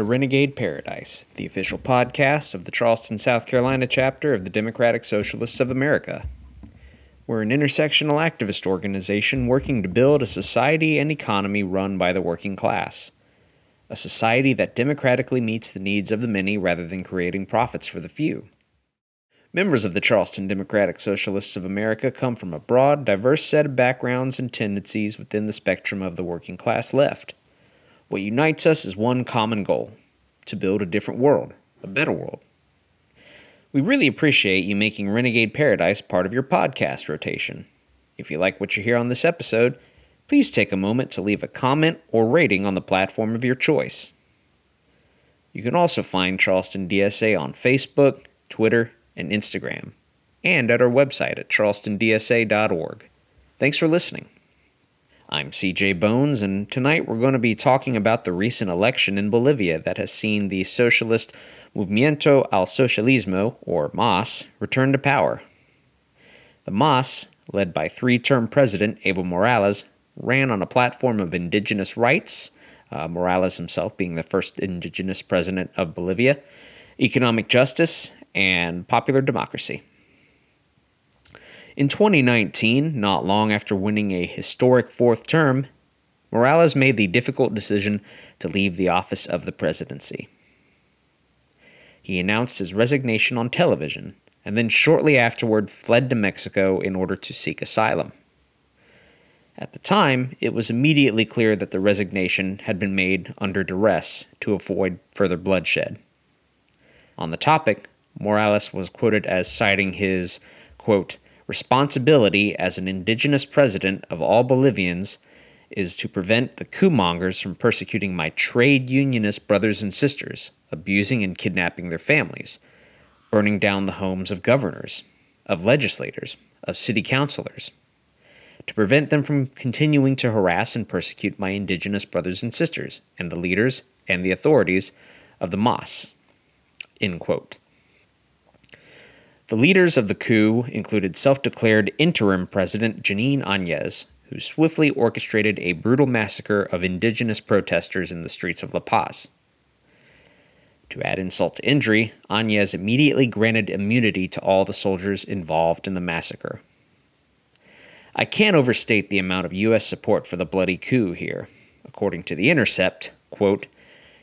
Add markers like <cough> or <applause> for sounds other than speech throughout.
to Renegade Paradise, the official podcast of the Charleston, South Carolina chapter of the Democratic Socialists of America. We're an intersectional activist organization working to build a society and economy run by the working class. A society that democratically meets the needs of the many rather than creating profits for the few. Members of the Charleston Democratic Socialists of America come from a broad, diverse set of backgrounds and tendencies within the spectrum of the working class left. What unites us is one common goal to build a different world, a better world. We really appreciate you making Renegade Paradise part of your podcast rotation. If you like what you hear on this episode, please take a moment to leave a comment or rating on the platform of your choice. You can also find Charleston DSA on Facebook, Twitter, and Instagram, and at our website at charlestondsa.org. Thanks for listening. I'm CJ Bones, and tonight we're going to be talking about the recent election in Bolivia that has seen the socialist Movimiento al Socialismo, or MAS, return to power. The MAS, led by three term President Evo Morales, ran on a platform of indigenous rights, uh, Morales himself being the first indigenous president of Bolivia, economic justice, and popular democracy. In 2019, not long after winning a historic fourth term, Morales made the difficult decision to leave the office of the presidency. He announced his resignation on television and then shortly afterward fled to Mexico in order to seek asylum. At the time, it was immediately clear that the resignation had been made under duress to avoid further bloodshed. On the topic, Morales was quoted as citing his, quote, responsibility as an indigenous president of all Bolivians is to prevent the coup mongers from persecuting my trade unionist brothers and sisters, abusing and kidnapping their families, burning down the homes of governors, of legislators, of city councilors, to prevent them from continuing to harass and persecute my indigenous brothers and sisters, and the leaders and the authorities of the MAS. End quote. The leaders of the coup included self declared interim President Jeanine Añez, who swiftly orchestrated a brutal massacre of indigenous protesters in the streets of La Paz. To add insult to injury, Añez immediately granted immunity to all the soldiers involved in the massacre. I can't overstate the amount of U.S. support for the bloody coup here. According to The Intercept, quote,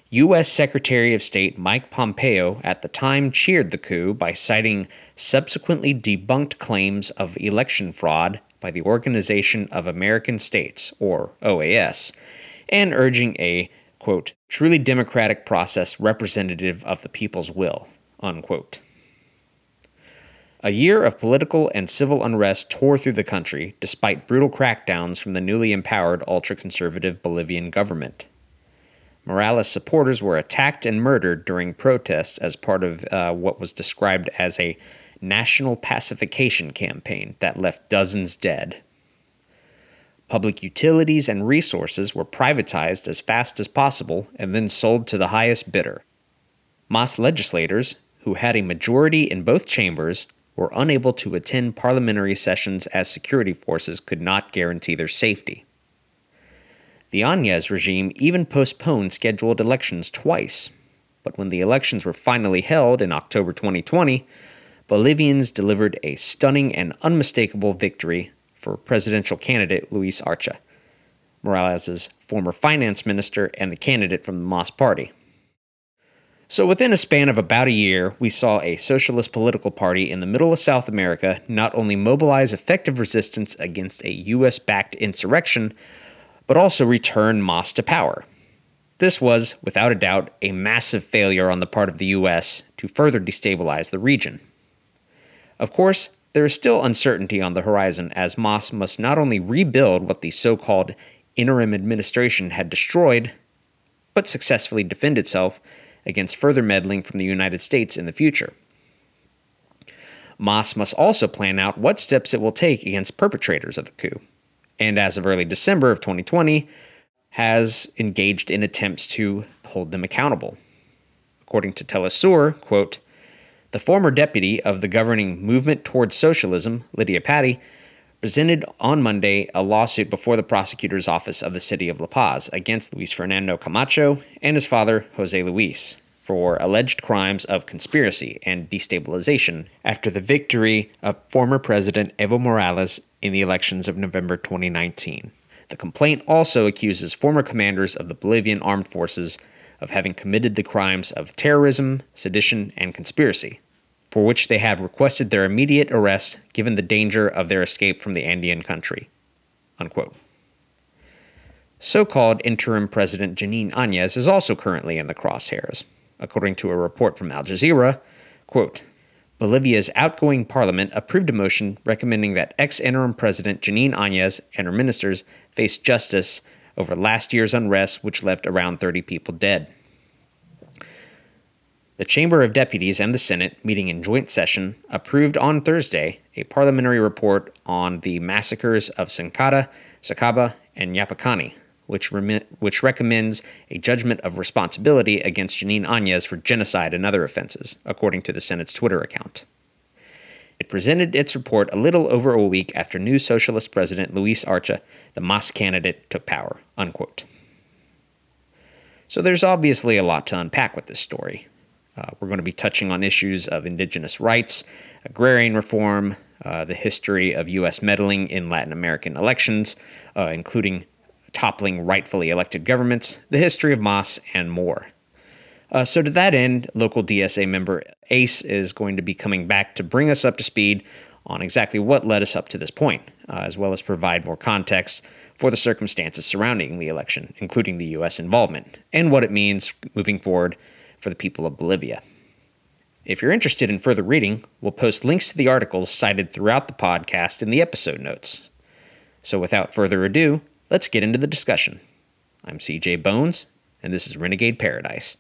U.S. Secretary of State Mike Pompeo at the time cheered the coup by citing subsequently debunked claims of election fraud by the Organization of American States, or OAS, and urging a, quote, truly democratic process representative of the people's will, unquote. A year of political and civil unrest tore through the country despite brutal crackdowns from the newly empowered ultra conservative Bolivian government. Morales supporters were attacked and murdered during protests as part of uh, what was described as a national pacification campaign that left dozens dead. Public utilities and resources were privatized as fast as possible and then sold to the highest bidder. MAS legislators, who had a majority in both chambers, were unable to attend parliamentary sessions as security forces could not guarantee their safety. The Añez regime even postponed scheduled elections twice. But when the elections were finally held in October 2020, Bolivians delivered a stunning and unmistakable victory for presidential candidate Luis Arce, Morales' former finance minister and the candidate from the MAS party. So, within a span of about a year, we saw a socialist political party in the middle of South America not only mobilize effective resistance against a U.S. backed insurrection, but also return MAS to power. This was, without a doubt, a massive failure on the part of the US to further destabilize the region. Of course, there is still uncertainty on the horizon as MAS must not only rebuild what the so called interim administration had destroyed, but successfully defend itself against further meddling from the United States in the future. MAS must also plan out what steps it will take against perpetrators of the coup and as of early December of 2020, has engaged in attempts to hold them accountable. According to Telesur, quote, the former deputy of the governing Movement Towards Socialism, Lidia Patty, presented on Monday a lawsuit before the prosecutor's office of the city of La Paz against Luis Fernando Camacho and his father, Jose Luis, for alleged crimes of conspiracy and destabilization after the victory of former President Evo Morales in the elections of November 2019. The complaint also accuses former commanders of the Bolivian armed forces of having committed the crimes of terrorism, sedition, and conspiracy, for which they have requested their immediate arrest given the danger of their escape from the Andean country. Unquote. So called interim President Jeanine Añez is also currently in the crosshairs. According to a report from Al Jazeera, quote, Bolivia's outgoing parliament approved a motion recommending that ex interim President Jeanine Añez and her ministers face justice over last year's unrest, which left around 30 people dead. The Chamber of Deputies and the Senate, meeting in joint session, approved on Thursday a parliamentary report on the massacres of Senkata, Sacaba, and Yapacaní, which, remi- which recommends a judgment of responsibility against Jeanine Añez for genocide and other offenses, according to the Senate's Twitter account. It presented its report a little over a week after new socialist president Luis Arce, the MAS candidate, took power. Unquote. So there's obviously a lot to unpack with this story. Uh, we're going to be touching on issues of indigenous rights, agrarian reform, uh, the history of U.S. meddling in Latin American elections, uh, including toppling rightfully elected governments, the history of MAS, and more. Uh, so, to that end, local DSA member ACE is going to be coming back to bring us up to speed on exactly what led us up to this point, uh, as well as provide more context for the circumstances surrounding the election, including the U.S. involvement, and what it means moving forward for the people of Bolivia. If you're interested in further reading, we'll post links to the articles cited throughout the podcast in the episode notes. So, without further ado, let's get into the discussion. I'm CJ Bones, and this is Renegade Paradise.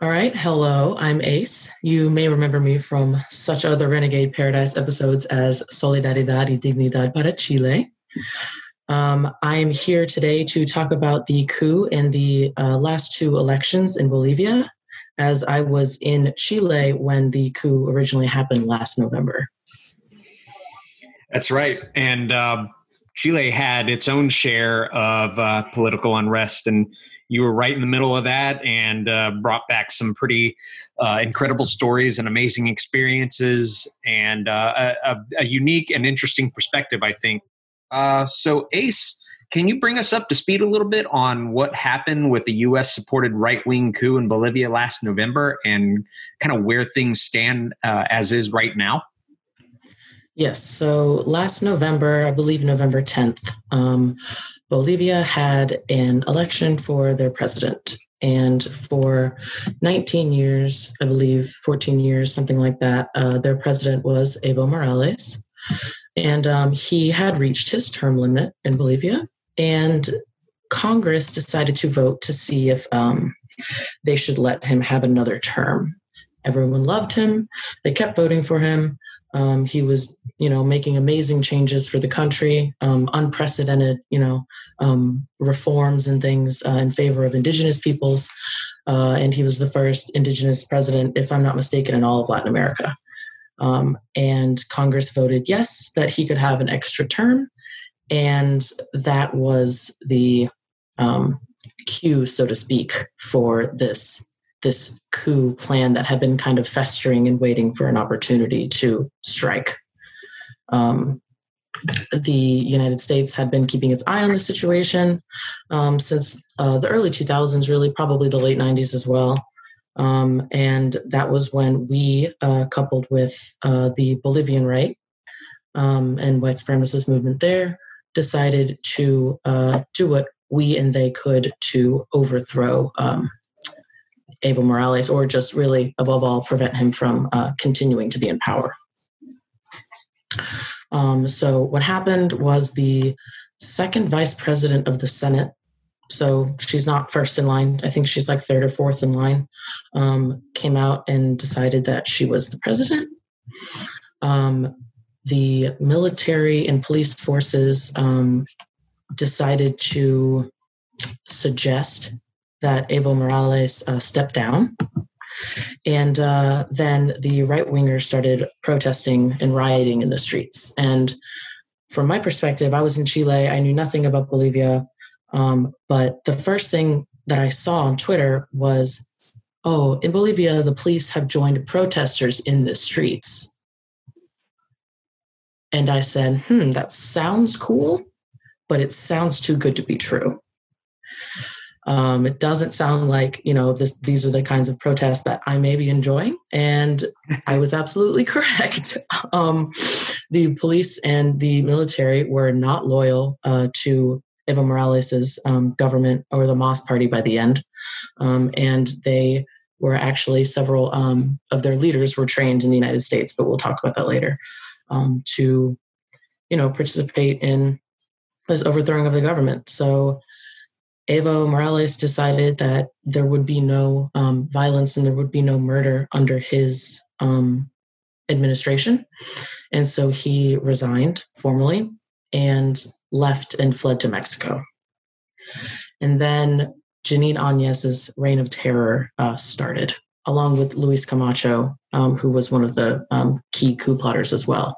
All right. Hello, I'm Ace. You may remember me from such other Renegade Paradise episodes as Solidaridad y Dignidad para Chile. Um, I'm here today to talk about the coup and the uh, last two elections in Bolivia, as I was in Chile when the coup originally happened last November. That's right. And uh, Chile had its own share of uh, political unrest, and you were right in the middle of that and uh, brought back some pretty uh, incredible stories and amazing experiences and uh, a, a, unique and interesting perspective, I think. Uh, so, Ace, can you bring us up to speed a little bit on what happened with the U.S. supported right wing coup in Bolivia last November and kind of where things stand uh, as is right now? Yes. So last November, I believe November 10th, um, Bolivia had an election for their president. And for 19 years, I believe 14 years, something like that, uh, their president was Evo Morales. And um, he had reached his term limit in Bolivia. And Congress decided to vote to see if um, they should let him have another term. Everyone loved him. They kept voting for him. Um, he was, you know, making amazing changes for the country, um, unprecedented, you know, um, reforms and things uh, in favor of indigenous peoples. Uh, and he was the first indigenous president, if I'm not mistaken, in all of Latin America. Um, and Congress voted yes, that he could have an extra term. And that was the um, cue, so to speak, for this this coup plan that had been kind of festering and waiting for an opportunity to strike. Um, the United States had been keeping its eye on the situation um, since uh, the early 2000s, really, probably the late 90s as well. Um, and that was when we, uh, coupled with uh, the Bolivian right um, and white supremacist movement there, decided to uh, do what we and they could to overthrow um, Evo Morales, or just really, above all, prevent him from uh, continuing to be in power. Um, so, what happened was the second vice president of the Senate, so she's not first in line, I think she's like third or fourth in line, um, came out and decided that she was the president. Um, the military and police forces um, decided to suggest that Evo Morales uh, stepped down. And uh, then the right wingers started protesting and rioting in the streets. And from my perspective, I was in Chile. I knew nothing about Bolivia. Um, but the first thing that I saw on Twitter was, oh, in Bolivia, the police have joined protesters in the streets. And I said, hmm, that sounds cool, but it sounds too good to be true. Um, it doesn't sound like you know this. These are the kinds of protests that I may be enjoying, and I was absolutely <laughs> correct. Um, the police and the military were not loyal uh, to Evo Morales's um, government or the MAS party by the end, um, and they were actually several um, of their leaders were trained in the United States, but we'll talk about that later. Um, to you know participate in this overthrowing of the government. So Evo Morales decided that there would be no um, violence and there would be no murder under his um, administration. And so he resigned formally and left and fled to Mexico. And then Jeanine Áñez's reign of terror uh, started, along with Luis Camacho, um, who was one of the um, key coup plotters as well.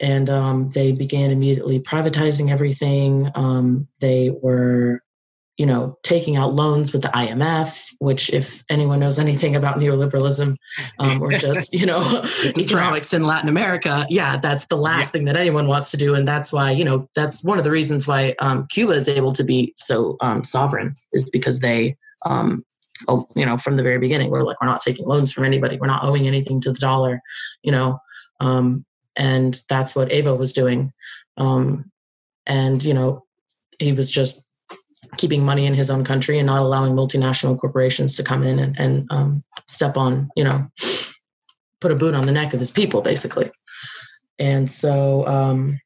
And um, they began immediately privatizing everything. Um, they were you know, taking out loans with the IMF, which, if anyone knows anything about neoliberalism um, or just, you know, <laughs> <laughs> economics in Latin America, yeah, that's the last yeah. thing that anyone wants to do. And that's why, you know, that's one of the reasons why um, Cuba is able to be so um, sovereign is because they, um, oh, you know, from the very beginning, we're like, we're not taking loans from anybody, we're not owing anything to the dollar, you know, um, and that's what Evo was doing. Um, and, you know, he was just keeping money in his own country and not allowing multinational corporations to come in and, and um, step on, you know, put a boot on the neck of his people, basically. And so um,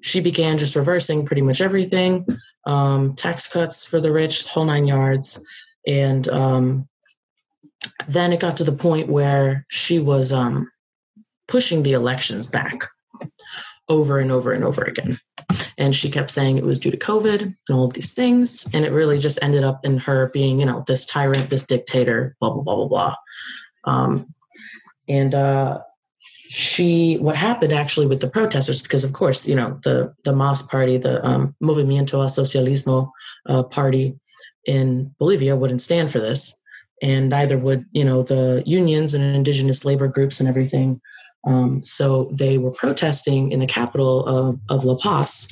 she began just reversing pretty much everything um, tax cuts for the rich, whole nine yards. And um, then it got to the point where she was um, pushing the elections back over and over and over again. And she kept saying it was due to COVID and all of these things. And it really just ended up in her being, you know, this tyrant, this dictator, blah, blah, blah, blah, blah. Um, and uh, she, what happened actually with the protesters, because of course, you know, the, the MAS party, the um, Movimiento a Socialismo uh, party in Bolivia wouldn't stand for this. And neither would, you know, the unions and indigenous labor groups and everything. Um, so they were protesting in the capital of, of La Paz.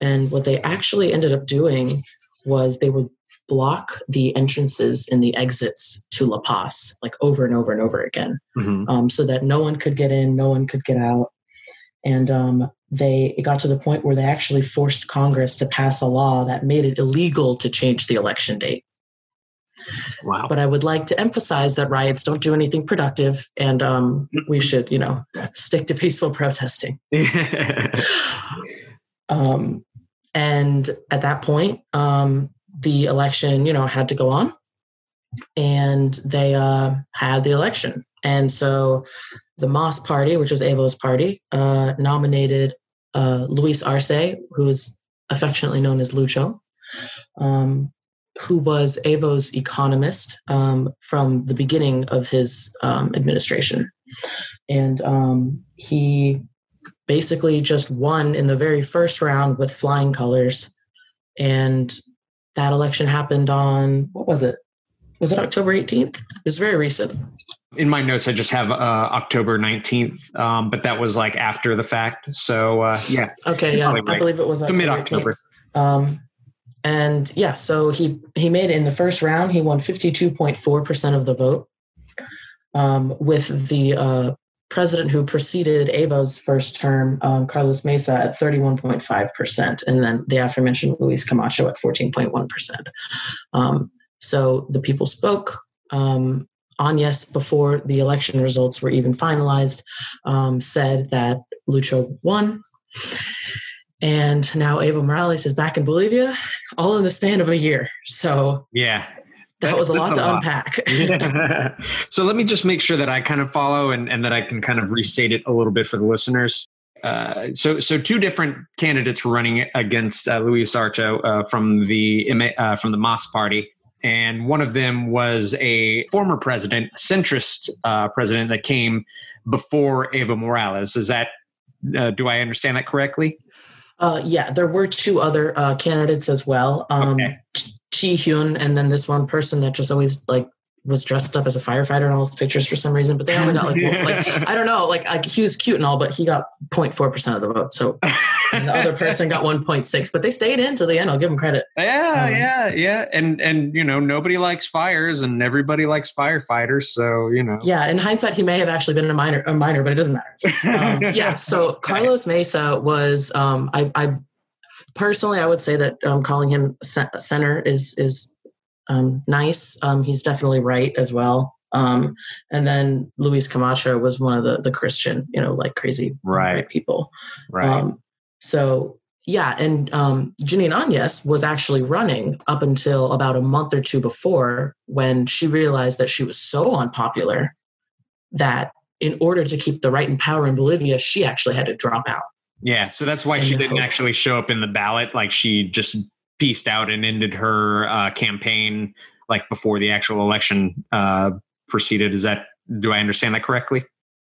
And what they actually ended up doing was they would block the entrances and the exits to La Paz, like over and over and over again, mm-hmm. um, so that no one could get in, no one could get out. And um, they it got to the point where they actually forced Congress to pass a law that made it illegal to change the election date. Wow. But I would like to emphasize that riots don't do anything productive, and um, we should, you know, stick to peaceful protesting. <laughs> um, and at that point, um, the election, you know, had to go on, and they uh, had the election. And so the MAS party, which was Evo's party, uh, nominated uh, Luis Arce, who's affectionately known as Lucho, um, who was Evo's economist um, from the beginning of his um, administration. And um, he basically just won in the very first round with flying colors. And that election happened on, what was it? Was it October 18th? It was very recent. In my notes, I just have uh, October 19th, um, but that was like after the fact. So, uh, yeah. Okay, yeah. Right. I believe it was mid October. Um, and yeah, so he he made it in the first round. He won fifty two point four percent of the vote, um, with the uh, president who preceded Evo's first term, um, Carlos Mesa, at thirty one point five percent, and then the aforementioned Luis Camacho at fourteen point one percent. Um, so the people spoke. Um, Áñez, before the election results were even finalized, um, said that Lucho won and now Evo Morales is back in Bolivia, all in the span of a year. So yeah, that was a lot to unpack. <laughs> yeah. So let me just make sure that I kind of follow and, and that I can kind of restate it a little bit for the listeners. Uh, so, so two different candidates were running against uh, Luis Arce uh, from the uh, from the MAS party. and one of them was a former president, centrist uh, president that came before Evo Morales. Is that uh, do I understand that correctly? Uh, yeah, there were two other uh, candidates as well. Um, okay. Chi Hyun, and then this one person that just always like was dressed up as a firefighter in all his pictures for some reason, but they only got like, like <laughs> I don't know, like, like he was cute and all, but he got 0.4 percent of the vote. So the other person got 1.6, but they stayed in to the end. I'll give them credit. Yeah, um, yeah, yeah. And and you know nobody likes fires, and everybody likes firefighters. So you know. Yeah, in hindsight, he may have actually been a minor, a minor, but it doesn't matter. Um, <laughs> yeah. So Carlos Mesa was, um, I, I personally, I would say that um, calling him center is is um, nice. Um, he's definitely right as well. Um, and then Luis Camacho was one of the the Christian, you know, like crazy right, people. Right. Um, so yeah, and um, Jeanine Áñez was actually running up until about a month or two before when she realized that she was so unpopular that in order to keep the right in power in Bolivia, she actually had to drop out. Yeah, so that's why she didn't hope. actually show up in the ballot. Like she just pieced out and ended her uh, campaign like before the actual election uh, proceeded. Is that do I understand that correctly?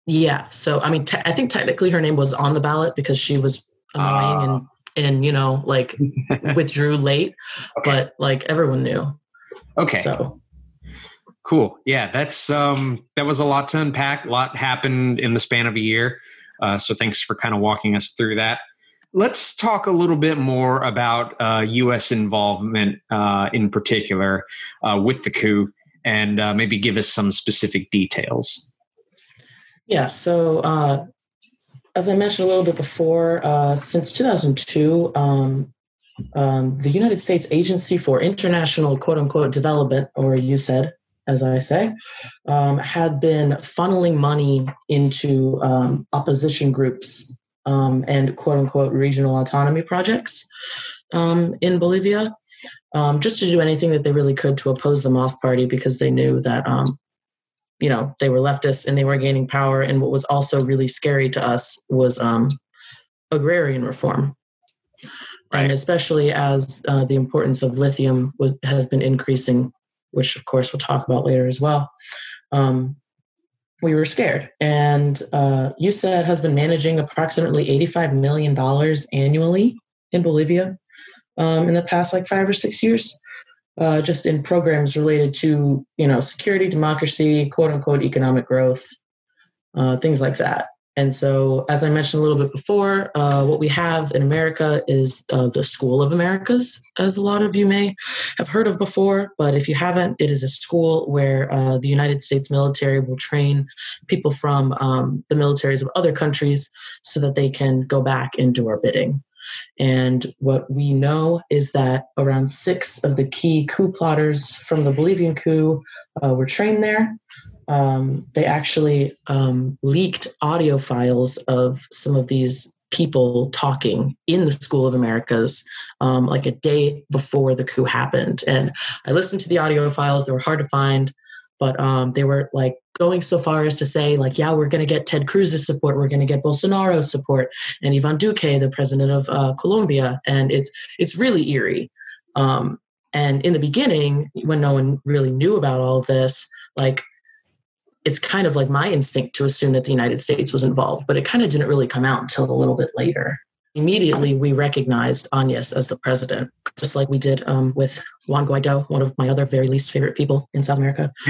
Yeah. So I mean, te- I think technically her name was on the ballot because she was annoying uh, and and you know like <laughs> withdrew late, okay. but like everyone knew. Okay. So cool. Yeah, that's um that was a lot to unpack. A lot happened in the span of a year. Uh, so thanks for kind of walking us through that. Let's talk a little bit more about uh, U.S. involvement uh, in particular uh, with the coup and uh, maybe give us some specific details. Yeah, so uh, as I mentioned a little bit before, uh, since 2002, um, um, the United States Agency for International Quote Unquote Development, or USAID, as I say, um, had been funneling money into um, opposition groups um, and quote unquote regional autonomy projects um, in Bolivia, um, just to do anything that they really could to oppose the MAS party because they knew that, um, you know, they were leftists and they were gaining power. And what was also really scary to us was um, agrarian reform. Right. And especially as uh, the importance of lithium was, has been increasing, which of course we'll talk about later as well. Um, we were scared. And uh, USAID has been managing approximately $85 million annually in Bolivia um, in the past like five or six years, uh, just in programs related to, you know, security, democracy, quote unquote, economic growth, uh, things like that. And so, as I mentioned a little bit before, uh, what we have in America is uh, the School of Americas, as a lot of you may have heard of before. But if you haven't, it is a school where uh, the United States military will train people from um, the militaries of other countries so that they can go back and do our bidding. And what we know is that around six of the key coup plotters from the Bolivian coup uh, were trained there um, they actually um, leaked audio files of some of these people talking in the School of Americas um, like a day before the coup happened. And I listened to the audio files, they were hard to find, but um, they were like going so far as to say, like, yeah, we're going to get Ted Cruz's support, we're going to get Bolsonaro's support, and Ivan Duque, the president of uh, Colombia. And it's, it's really eerie. Um, and in the beginning, when no one really knew about all of this, like it's kind of like my instinct to assume that the United States was involved, but it kind of didn't really come out until a little bit later. Immediately, we recognized Áñez as the president, just like we did um, with Juan Guaido, one of my other very least favorite people in South America. <laughs>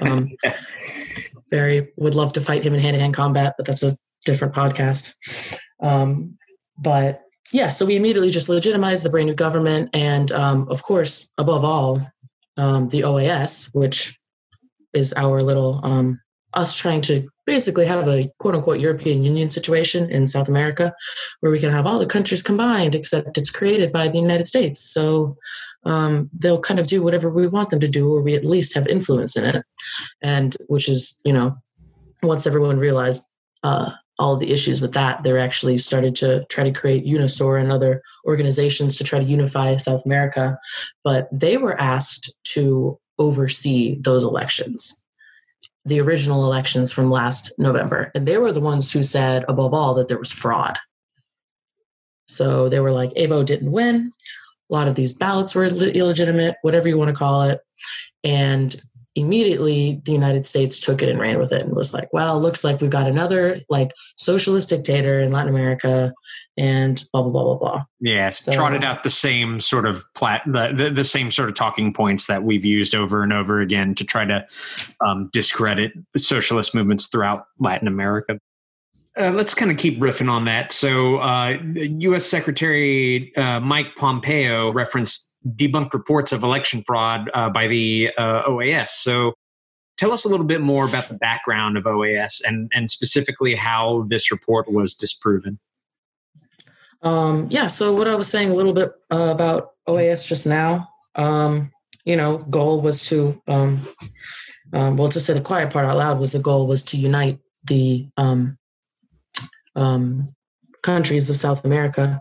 Um, very would love to fight him in hand to hand combat, but that's a different podcast. Um, but yeah, so we immediately just legitimized the brand new government, and um, of course, above all, um, the OAS, which is our little um, us trying to basically have a quote unquote European Union situation in South America where we can have all the countries combined, except it's created by the United States. So um, they'll kind of do whatever we want them to do, or we at least have influence in it. And which is, you know, once everyone realized uh, all the issues with that, they're actually started to try to create UNASUR and other organizations to try to unify South America. But they were asked to oversee those elections, the original elections from last November. And they were the ones who said, above all, that there was fraud. So they were like, Evo didn't win. a lot of these ballots were illegitimate, whatever you want to call it. And immediately the United States took it and ran with it and was like, well, looks like we've got another like socialist dictator in Latin America and blah blah blah blah blah. Yes, so, trotted out the same sort of plat the, the, the same sort of talking points that we've used over and over again to try to um, discredit socialist movements throughout Latin America. Uh, let's kind of keep riffing on that. So, uh, U.S. Secretary uh, Mike Pompeo referenced debunked reports of election fraud uh, by the uh, OAS. So, tell us a little bit more about the background of OAS and, and specifically how this report was disproven. Um, yeah, so what I was saying a little bit uh, about OAS just now, um, you know, goal was to, um, um, well, to say the quiet part out loud was the goal was to unite the um, um, countries of South America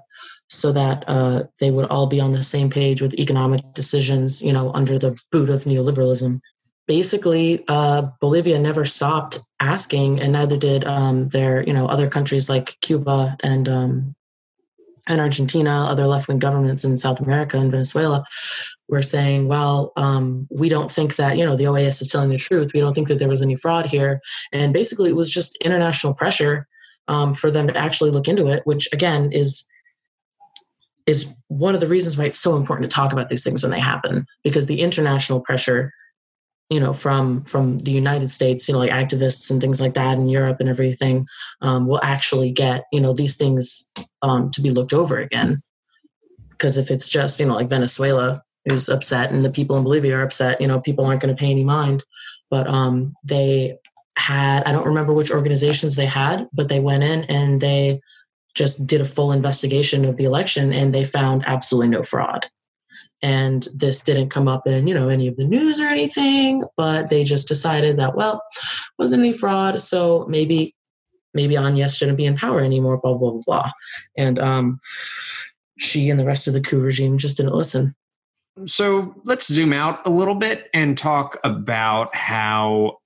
so that uh, they would all be on the same page with economic decisions, you know, under the boot of neoliberalism. Basically, uh, Bolivia never stopped asking, and neither did um, their, you know, other countries like Cuba and um, and Argentina, other left wing governments in South America and Venezuela, were saying, well, um, we don't think that, you know, the OAS is telling the truth. We don't think that there was any fraud here. And basically, it was just international pressure um, for them to actually look into it, which again is is one of the reasons why it's so important to talk about these things when they happen because the international pressure you know from from the united states you know like activists and things like that in europe and everything um, will actually get you know these things um, to be looked over again. Because if it's just you know like venezuela who's upset and the people in bolivia are upset you know people aren't going to pay any mind. But um, they had i don't remember which organizations they had but they went in and they just did a full investigation of the election and they found absolutely no fraud. And this didn't come up in you know any of the news or anything but they just decided that well wasn't any fraud so maybe maybe Áñez shouldn't be in power anymore blah blah blah blah. And um she and the rest of the coup regime just didn't listen. So let's zoom out a little bit and talk about how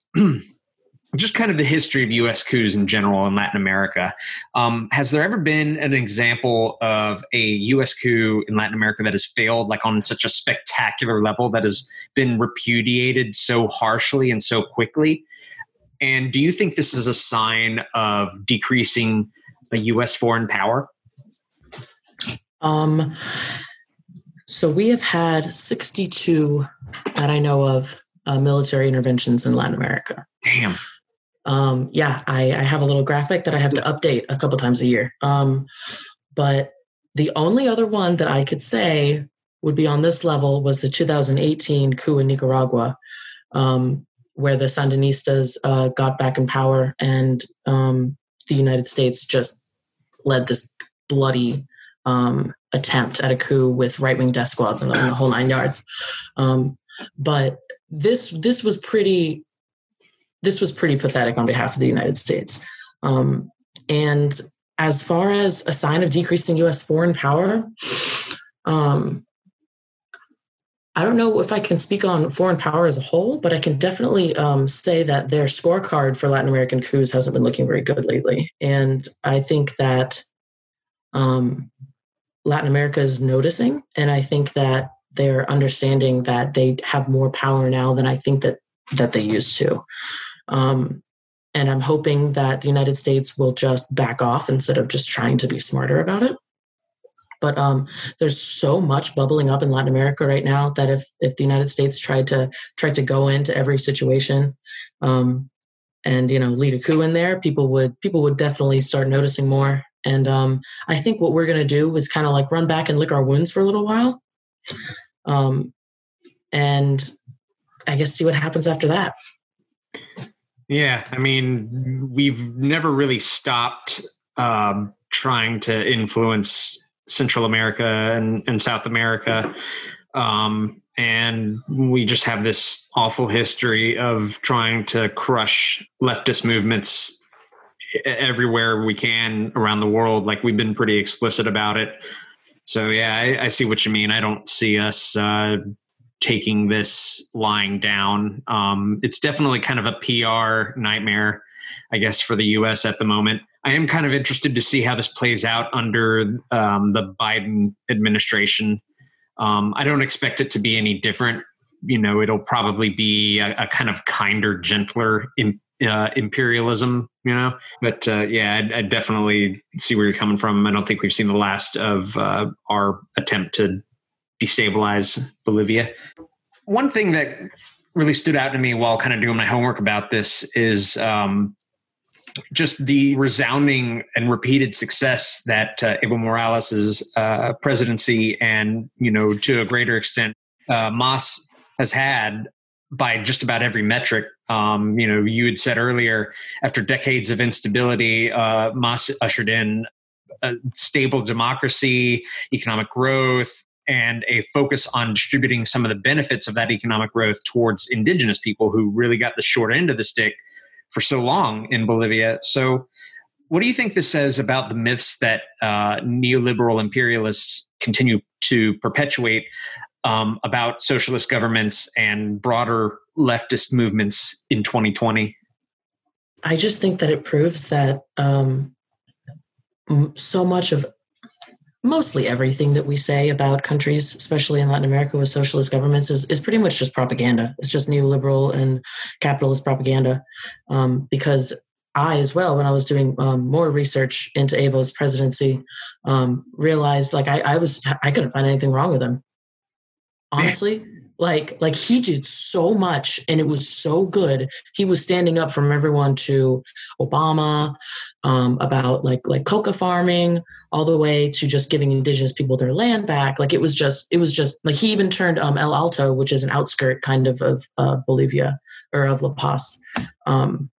just kind of the history of U.S. coups in general in Latin America. Um, has there ever been an example of a U.S. coup in Latin America that has failed, like on such a spectacular level, that has been repudiated so harshly and so quickly? And do you think this is a sign of decreasing a U.S. foreign power? Um, so we have had 62 that I know of uh, military interventions in Latin America. Damn um, yeah, I, I, have a little graphic that I have to update a couple times a year. Um, but the only other one that I could say would be on this level was the 2018 coup in Nicaragua, um, where the Sandinistas uh, got back in power and um, the United States just led this bloody um, attempt at a coup with right wing death squads and the whole nine yards. Um, but this this was pretty this was pretty pathetic on behalf of the United States. Um, and as far as a sign of decreasing U.S. foreign power, um, I don't know if I can speak on foreign power as a whole, but I can definitely um, say that their scorecard for Latin American coups hasn't been looking very good lately. And I think that um, Latin America is noticing, and I think that they're understanding that they have more power now than I think that that they used to. Um, and I'm hoping that the United States will just back off instead of just trying to be smarter about it. But um, there's so much bubbling up in Latin America right now that if if the United States tried to tried to go into every situation um, and you know lead a coup in there, people would people would definitely start noticing more. And um, I think what we're to do is kind of like run back and lick our wounds for a little while, um, and I guess see what happens after that. Yeah, I mean, we've never really stopped um, trying to influence Central America and, and South America. Um, and we just have this awful history of trying to crush leftist movements everywhere we can around the world. Like we've been pretty explicit about it. So yeah, I, I see what you mean. I don't see us uh, taking this lying down. Um, it's definitely kind of a PR nightmare, I guess, for the U.S. at the moment. I am kind of interested to see how this plays out under um, the Biden administration. Um, I don't expect it to be any different. You know, it'll probably be a, a kind of kinder, gentler uh, imperialism. You know, but uh, yeah, I, I, definitely see where you're coming from. I don't think we've seen the last of uh, our attempt to destabilize Bolivia. One thing that really stood out to me while kind of doing my homework about this is um, just the resounding and repeated success that uh, Evo Morales' uh, presidency and, you know, to a greater extent, uh, Mas has had by just about every metric. Um, you know, you had said earlier, after decades of instability, uh, Mas ushered in a stable democracy, economic growth, and a focus on distributing some of the benefits of that economic growth towards indigenous people who really got the short end of the stick for so long in Bolivia. So, what do you think this says about the myths that uh, neoliberal imperialists continue to perpetuate um, about socialist governments and broader leftist movements in 2020? I just think that it proves that um, so much of mostly everything that we say about countries, especially in Latin America with socialist governments, is, is pretty much just propaganda. It's just neoliberal and capitalist propaganda. Um, because I, as well, when I was doing um, more research into Evo's presidency, um, realized like I, I was I couldn't find anything wrong with him. Honestly, like like he did so much and it was so good he was standing up from everyone to obama um, about like like coca farming all the way to just giving indigenous people their land back. Like it was just it was just like he even turned um, el alto which is an outskirt kind of of uh, bolivia or of la paz. Um,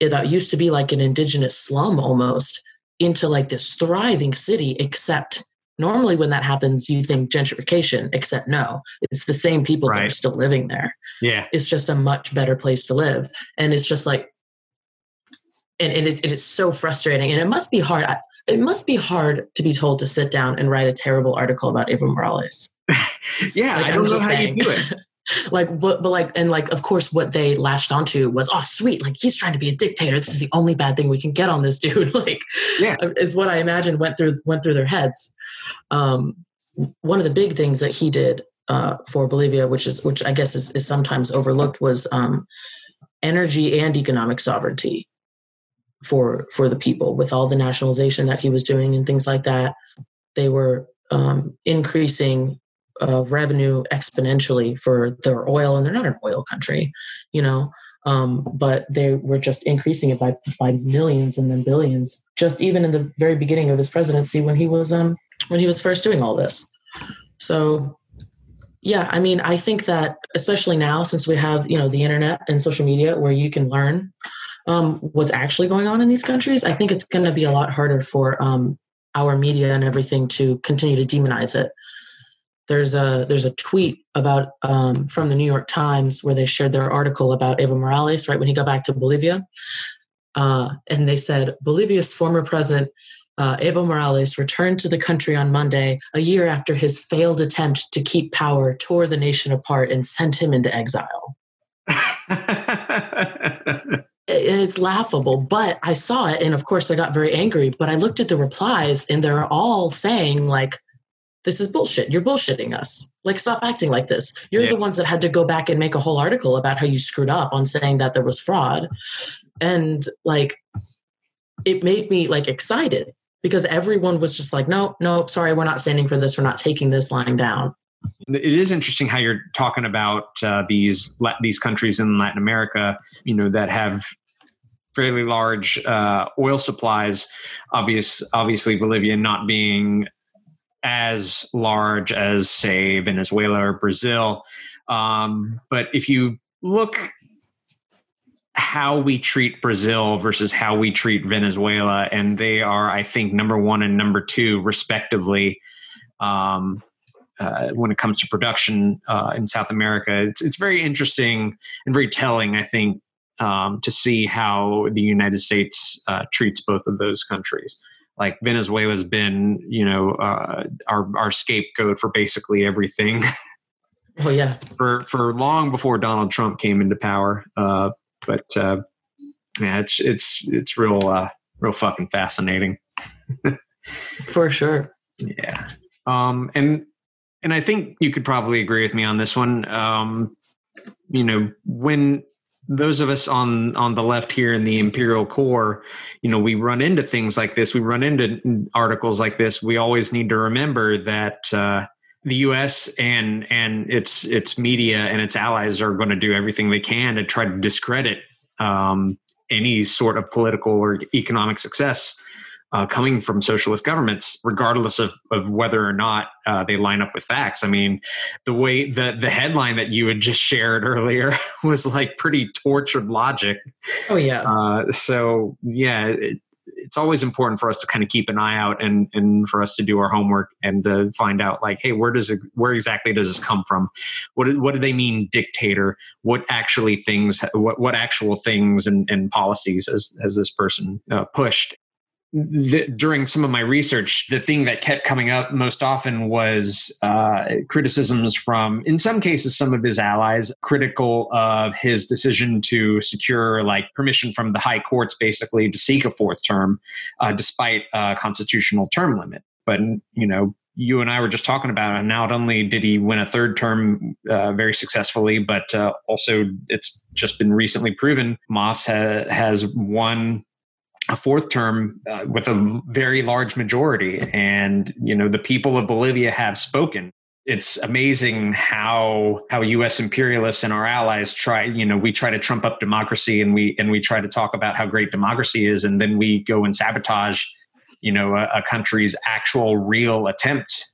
it, that used to be like an indigenous slum almost into like this thriving city except normally when that happens you think gentrification except no it's the same people right. that are still living there. Yeah. It's just a much better place to live. And it's just like and, and it's, it is so frustrating. And it must be hard. It must be hard to be told to sit down and write a terrible article about evo morales. <laughs> Yeah like, i don't know how saying. you do it. <laughs> Like but, but like and like of course what they latched onto was oh sweet like he's trying to be a dictator. This is the only bad thing we can get on this dude. <laughs> Like yeah. is what i imagine went through went through their heads. Um, one of the big things that he did uh, for Bolivia, which is which I guess is, is sometimes overlooked, was um, energy and economic sovereignty for for the people. With all the nationalization that he was doing and things like that, they were um, increasing uh, revenue exponentially for their oil, and they're not an oil country, you know. Um, but they were just increasing it by by millions and then billions. Just even in the very beginning of his presidency, when he was um, when he was first doing all this. So yeah, I mean, I think that especially now since we have, you know, the internet and social media where you can learn um, what's actually going on in these countries, I think it's going to be a lot harder for um, our media and everything to continue to demonize it. There's a there's a tweet about um, from the New York Times where they shared their article about Evo Morales right when he got back to Bolivia, uh, and they said Bolivia's former president uh, Evo Morales returned to the country on Monday, a year after his failed attempt to keep power tore the nation apart and sent him into exile. <laughs> it's laughable, but I saw it, and of course, I got very angry. But I looked at the replies, and they're all saying, like, this is bullshit. You're bullshitting us. Like, stop acting like this. You're yeah. the ones that had to go back and make a whole article about how you screwed up on saying that there was fraud. And, like, it made me like excited because everyone was just like, no, no, sorry, we're not standing for this. We're not taking this lying down. It is interesting how you're talking about uh, these these countries in Latin America, you know, that have fairly large uh, oil supplies. Obvious, obviously, Bolivia not being as large as say Venezuela or Brazil. Um, but if you look how we treat Brazil versus how we treat Venezuela, and they are, I think, number one and number two, respectively. Um, uh, when it comes to production uh, in South America, it's it's very interesting and very telling. I think um, to see how the United States uh, treats both of those countries. Like Venezuela's been, you know, uh, our our scapegoat for basically everything. <laughs> Oh yeah, for for long before Donald Trump came into power. Uh, but uh, yeah, it's it's it's real uh, real fucking fascinating. <laughs> For sure. Yeah. Um, and and I think you could probably agree with me on this one. Um, you know, when those of us on on the left here in the imperial core you know we run into things like this. We run into articles like this. We always need to remember that uh, the us and and its its media and its allies are going to do everything they can to try to discredit um, any sort of political or economic success uh, coming from socialist governments, regardless of, of whether or not uh, they line up with facts. I mean, the way the the headline that you had just shared earlier <laughs> was like pretty tortured logic. Oh yeah. Uh, so yeah, it, it's always important for us to kind of keep an eye out and and for us to do our homework and to find out like, hey, where does it where exactly does this come from? What what do they mean dictator? What actually things? What what actual things and, and policies has has this person uh, pushed? The, during some of my research, the thing that kept coming up most often was uh, criticisms from, in some cases, some of his allies, critical of his decision to secure like permission from the high courts, basically to seek a fourth term, uh, despite a constitutional term limit. But you know, you and I were just talking about it. Not only did he win a third term uh, very successfully, but uh, also it's just been recently proven MAS ha- has won a fourth term uh, with a very large majority. And you know the people of bolivia have spoken. It's amazing how how us imperialists and our allies try you know we try to trump up democracy and we and we try to talk about how great democracy is. And then we go and sabotage you know a, a country's actual real attempt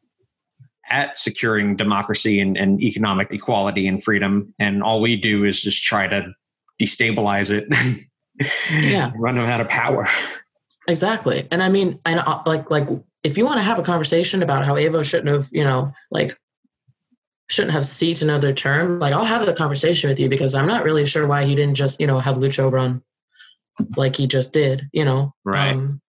at securing democracy and, and economic equality and freedom. And all we do is just try to destabilize it <laughs> yeah. <laughs> Run them out of power. Exactly. And i mean and uh, like like if you want to have a conversation about how evo shouldn't have you know like shouldn't have seat another term like i'll have the conversation with you because i'm not really sure why he didn't just you know have lucho run like he just did you know? Right. Um,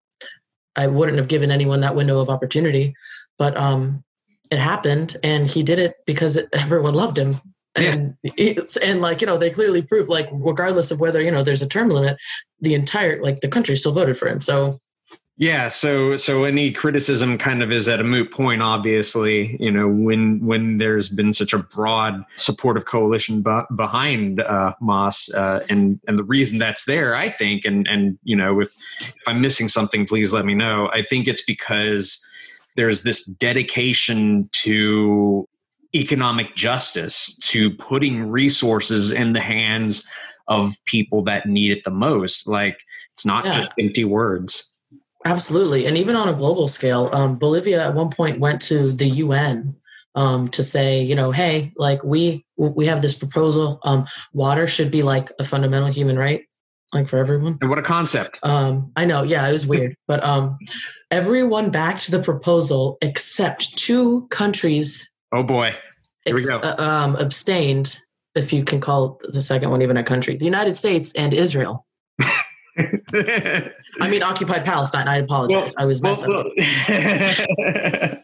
i wouldn't have given anyone that window of opportunity but um it happened and he did it because it, <laughs> everyone loved him and yeah. it's and like you know they clearly prove like regardless of whether you know there's a term limit the entire like the country still voted for him so yeah so so any criticism kind of is at a moot point obviously you know when when there's been such a broad supportive coalition b- behind uh MAS uh, and and the reason that's there i think and and you know if, if i'm missing something please let me know i think it's because there's this dedication to economic justice to putting resources in the hands of people that need it the most. Like it's not yeah. just empty words. Absolutely. And even on a global scale, um, Bolivia at one point went to the UN um, to say, you know, hey, like we we have this proposal. Um, water should be like a fundamental human right, like for everyone. And what a concept! Um, I know, yeah, it was weird, but um, everyone backed the proposal except two countries Oh boy. Here we go. Uh, um, abstained, if you can call the second one even a country, the United States and Israel. <laughs> I mean, occupied Palestine. I apologize. Well, I was messed well, up. <laughs>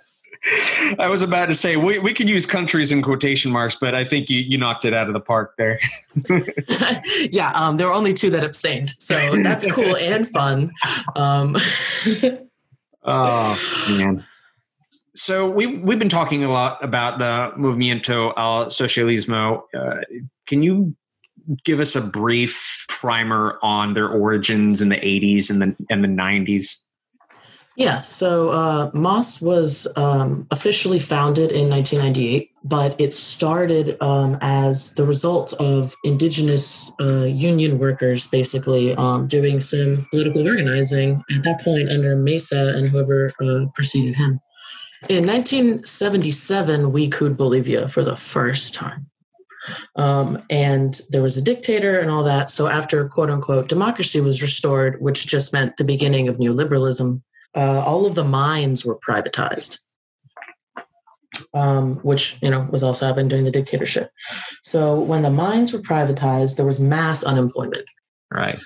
I was about to say we, we could use countries in quotation marks, but I think you, you knocked it out of the park there. <laughs> yeah, um, there were only two that abstained, so that's cool and fun. Um, oh man! So we we've been talking a lot about the Movimiento al Socialismo. Uh, can you give us a brief primer on their origins in the 80s and the and the 90s? Yeah, so uh, MAS was um, officially founded in 1998, but it started um, as the result of indigenous uh, union workers basically um, doing some political organizing at that point under Mesa and whoever uh, preceded him. In 1977, we could Bolivia for the first time. Um, and there was a dictator and all that. So, after quote unquote democracy was restored, which just meant the beginning of neoliberalism, uh, all of the mines were privatized. Um, which you know was also happening during the dictatorship. So when the mines were privatized, there was mass unemployment. Right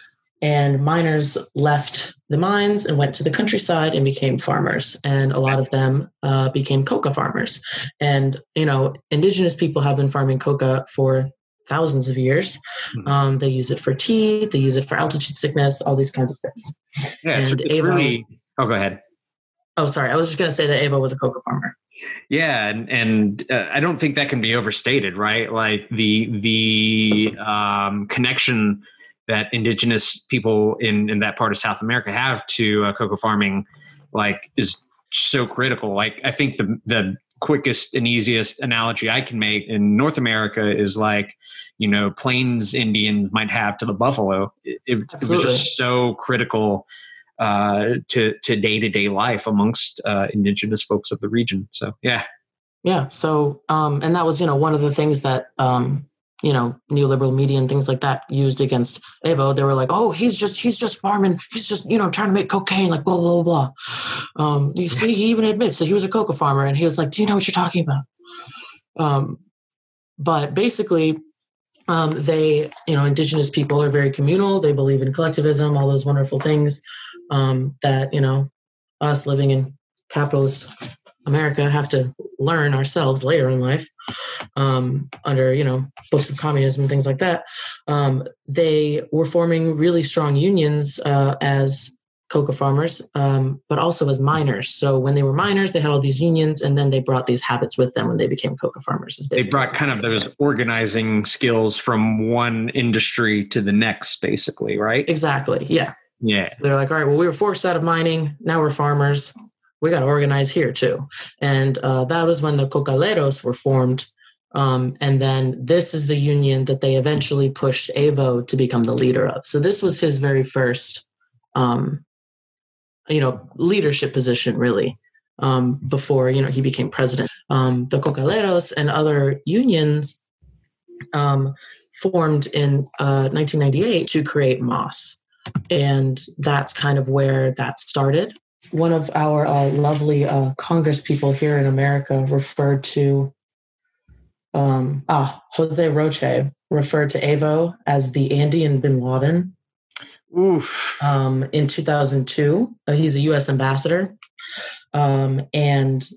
and miners left the mines and went to the countryside and became farmers. And a lot of them uh, became coca farmers. And you know indigenous people have been farming coca for thousands of years. Mm-hmm. um, they use it for tea they use it for altitude sickness all these kinds of things. Yeah and it's, it's Evo, really oh go ahead. Oh sorry i was just going to say that evo was a coca farmer. Yeah, and and uh, I don't think that can be overstated, right? Like the the um, connection that indigenous people in in that part of South America have to uh, coca farming, like, is so critical. Like, I think the the quickest and easiest analogy I can make in North America is like, you know, Plains Indians might have to the buffalo. It, it, was so critical uh, to to day to day life amongst uh, indigenous folks of the region. So yeah, yeah. So um, and that was you know one of the things that um, you know neoliberal media and things like that used against Evo. They were like, oh, he's just he's just farming. He's just you know trying to make cocaine. Like blah blah blah. Um, you see, he even admits that he was a coca farmer, and he was like, do you know what you're talking about? Um, but basically um, they you know indigenous people are very communal they believe in collectivism all those wonderful things um, that you know us living in capitalist America have to learn ourselves later in life um, under you know books of communism and things like that. Um, they were forming really strong unions uh, as coca farmers, um, but also as miners. So when they were miners, they had all these unions, and then they brought these habits with them when they became coca farmers. They brought kind of those organizing skills from one industry to the next, basically, right? Exactly. Yeah. Yeah. They're like, all right, well, we were forced out of mining. Now we're farmers. We got to organize here too. And uh, that was when the Cocaleros were formed. Um, and then this is the union that they eventually pushed Evo to become the leader of. So this was his very first, um, you know, leadership position, really, um, before you know he became president. Um, the Cocaleros and other unions um, formed in uh, 1998 to create MAS. And that's kind of where that started. One of our uh, lovely uh, Congress people here in America referred to, um, ah, Jose Roche referred to Evo as the Andean bin Laden. Oof. Um, in 2002, uh, he's a U.S. ambassador, um, and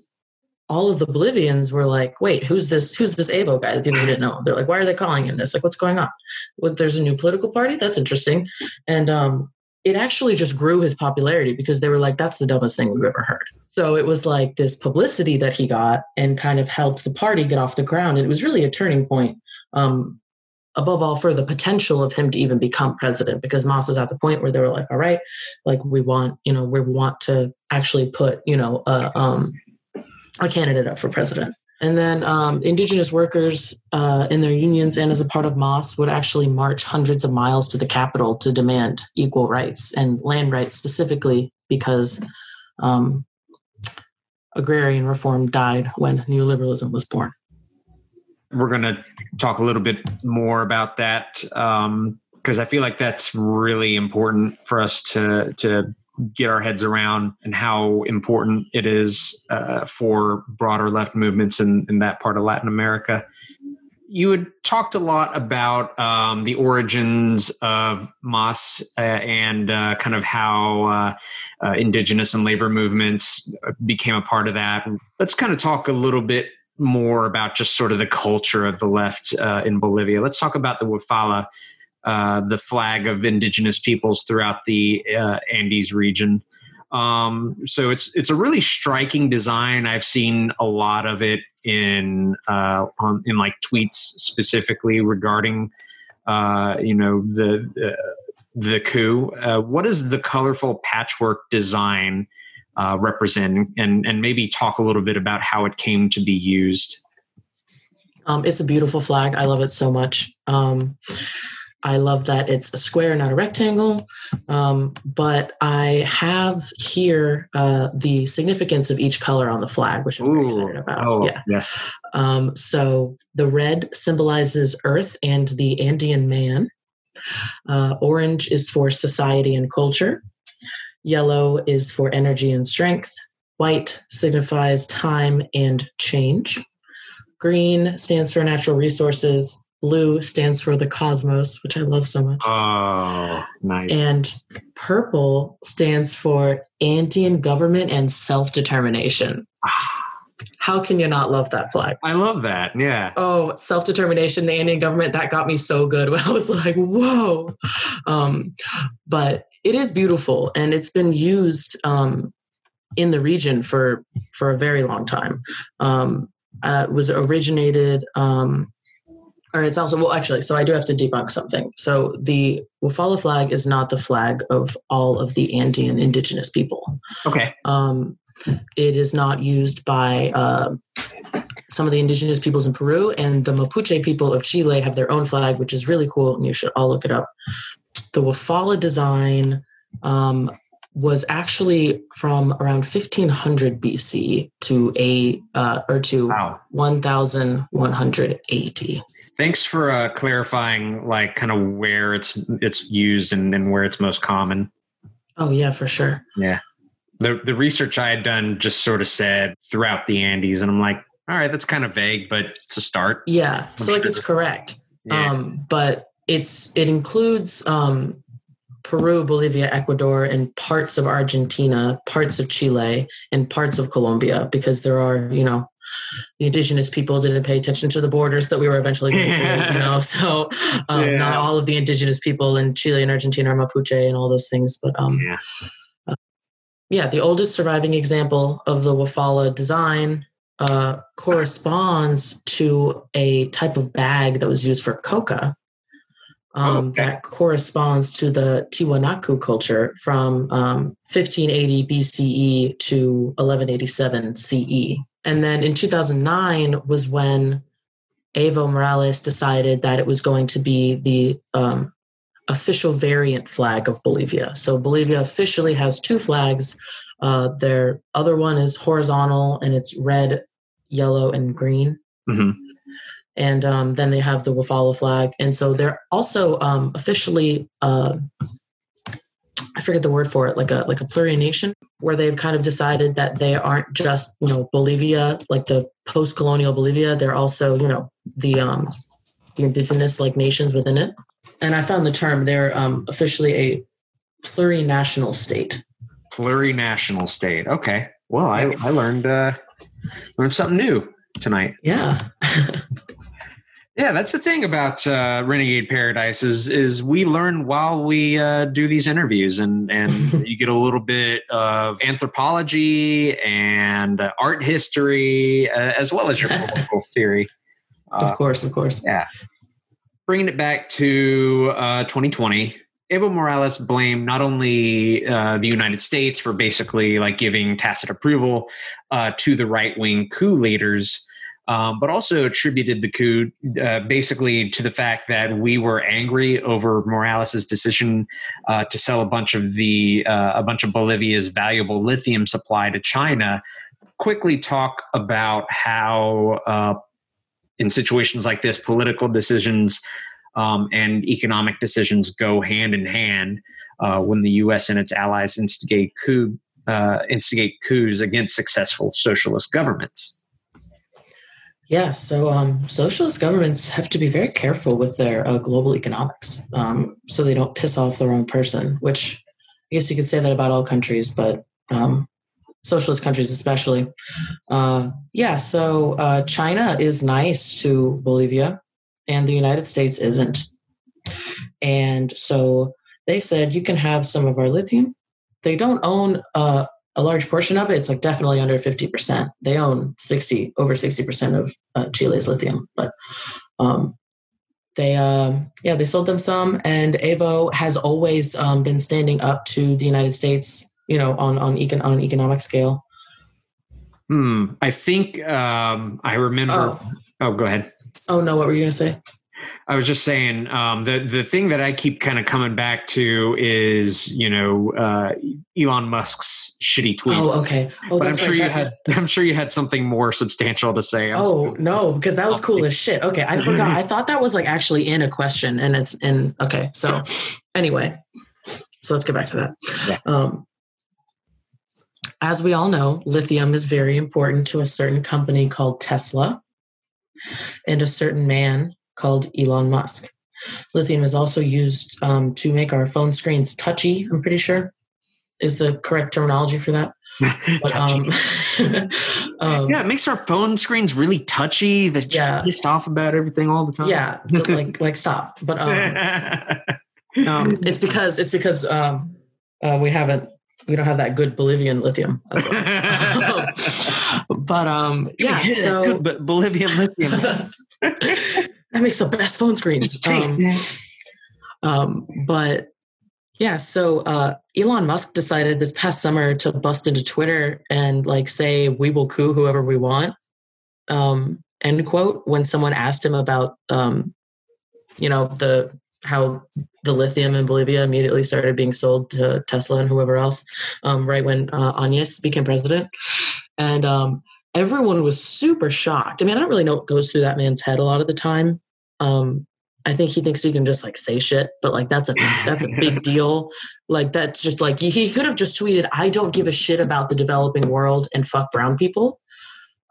all of the Bolivians were like, "Wait, who's this? Who's this Evo guy?" The People didn't know. They're like, "Why are they calling him this? Like, what's going on? Well, there's a new political party. That's interesting." And um, it actually just grew his popularity because they were like, "That's the dumbest thing we've ever heard." So it was like this publicity that he got and kind of helped the party get off the ground. And it was really a turning point. Um, above all, for the potential of him to even become president, because MAS was at the point where they were like, "All right, like we want, you know, we want to actually put, you know, a um, a candidate up for president. And then um, indigenous workers uh, in their unions and as a part of MAS would actually march hundreds of miles to the capital to demand equal rights and land rights specifically because um, agrarian reform died when neoliberalism was born. We're going to talk a little bit more about that because um, I feel like that's really important for us to to get our heads around and how important it is uh, for broader left movements in, in that part of Latin America. You had talked a lot about um, the origins of MAS uh, and uh, kind of how uh, uh, indigenous and labor movements became a part of that. Let's kind of talk a little bit more about just sort of the culture of the left uh, in Bolivia. Let's talk about the Wiphala uh, the flag of indigenous peoples throughout the uh, Andes region. Um, so it's it's a really striking design. I've seen a lot of it in uh, on, in like tweets specifically regarding uh, you know the the coup. Uh, what does the colorful patchwork design represent, and and maybe talk a little bit about how it came to be used. Um, it's a beautiful flag. I love it so much. Um, I love that it's a square, not a rectangle. Um, but I have here uh, the significance of each color on the flag, which I'm Ooh, very excited about. Oh, yeah. Yes. Um, so the red symbolizes Earth and the Andean man. Uh, orange is for society and culture. Yellow is for energy and strength. White signifies time and change. Green stands for natural resources Blue stands for the cosmos, which I love so much. Oh, nice. And purple stands for Andean government and self determination. Ah. How can you not love that flag? I love that. Yeah. Oh, self determination, the Andean government, that got me so good. <laughs> When I was like, whoa. Um, but it is beautiful and it's been used um, in the region for for a very long time. Um, uh, was originated um, or it's also well actually so i do have to debunk something. So the wafala flag is not the flag of all of the andean indigenous people. Okay. Um, it is not used by uh, some of the indigenous peoples in peru and the mapuche people of chile have their own flag which is really cool and you should all look it up. The wafala design um, was actually from around 1500 BC to a uh, or to wow. 1180. Thanks for uh, clarifying, like kind of where it's it's used and, and where it's most common. Oh yeah, for sure. Yeah, the the research I had done just sort of said throughout the Andes, and I'm like, all right, that's kind of vague, but it's a start. Yeah, so like it's <laughs> correct, yeah. um, but it's it includes um, Peru, Bolivia, Ecuador, and parts of Argentina, parts of Chile, and parts of Colombia, because there are, you know, the indigenous people didn't pay attention to the borders that we were eventually going to yeah. you <laughs> know. So um, yeah. not all of the indigenous people in Chile and Argentina are Mapuche and all those things, but um, yeah. Uh, yeah, the oldest surviving example of the Wafala design uh, corresponds to a type of bag that was used for coca um, okay. that corresponds to the Tiwanaku culture from um, 1580 BCE to 1187 CE. And then in 2009 was when Evo Morales decided that it was going to be the um, official variant flag of Bolivia. So Bolivia officially has two flags. Uh, their other one is horizontal and it's red, yellow, and green. Mm-hmm and um, then they have the Wafala flag, and so they're also um, officially. Uh, I forget the word for it, like a like a plurination, where they've kind of decided that they aren't just you know Bolivia, like the post-colonial Bolivia. They're also you know the um, the indigenous like nations within it. And I found the term they're um, officially a plurinational state. Plurinational state. Okay. Well, I I learned uh, learned something new tonight. Yeah. <laughs> Yeah, that's the thing about uh, Renegade Paradise is is we learn while we uh, do these interviews, and and <laughs> you get a little bit of anthropology and uh, art history uh, as well as your political <laughs> theory. of course, of course. Yeah. Bringing it back to 2020, uh, Evo Morales blamed not only uh, the United States for basically like giving tacit approval uh, to the right wing coup leaders, um, but also attributed the coup uh, basically to the fact that we were angry over Morales's decision uh, to sell a bunch of the uh, a bunch of Bolivia's valuable lithium supply to China. Quickly talk about how uh, in situations like this, political decisions um, and economic decisions go hand in hand uh, when the U.S. and its allies instigate coup uh, instigate coups against successful socialist governments. Yeah, so um, socialist governments have to be very careful with their uh, global economics um, so they don't piss off the wrong person, which I guess you could say that about all countries, but um, socialist countries especially. Uh, yeah, so uh, China is nice to Bolivia and the United States isn't. And so they said, you can have some of our lithium. They don't own uh, a large portion of it. It's like definitely under 50%. They own 60, over 60% of uh, Chile's lithium, but um, they, um, yeah, they sold them some. And Evo has always um, been standing up to the United States, you know, on, on, econ- on an economic scale. Hmm. I think um, I remember. Oh. oh, go ahead. Oh, no. What were you going to say? I was just saying um, the the thing that I keep kind of coming back to is you know uh, Elon Musk's shitty tweets. Oh, okay. Oh, but I'm sure you had <laughs> I'm sure you had something more substantial to say. I'm oh no, because that was cool as shit. Okay, I forgot. I <laughs> thought that was like actually in a question, and it's in. Okay, so anyway, so let's get back to that. Yeah. Um, as we all know, lithium is very important to a certain company called Tesla and a certain man called Elon Musk. Lithium is also used um, to make our phone screens touchy, I'm pretty sure, is the correct terminology for that. <laughs> But, um, <laughs> um, yeah, it makes our phone screens really touchy. They're just yeah. pissed off about everything all the time. Yeah, <laughs> like like stop. But um, um, it's because it's because um, uh, we haven't we don't have that good Bolivian lithium. but um, yeah, so but Bolivian lithium that makes the best phone screens. Um, um, but yeah, so uh, Elon Musk decided this past summer to bust into Twitter and like say we will coup whoever we want. Um, end quote. When someone asked him about, um, you know, the how the lithium in Bolivia immediately started being sold to Tesla and whoever else, um, right when uh, Áñez became president, and um, everyone was super shocked. I mean, I don't really know what goes through that man's head a lot of the time. Um, I think he thinks he can just like say shit, but like that's a that's a big <laughs> deal. Like that's just like he could have just tweeted, "I don't give a shit about the developing world and fuck brown people."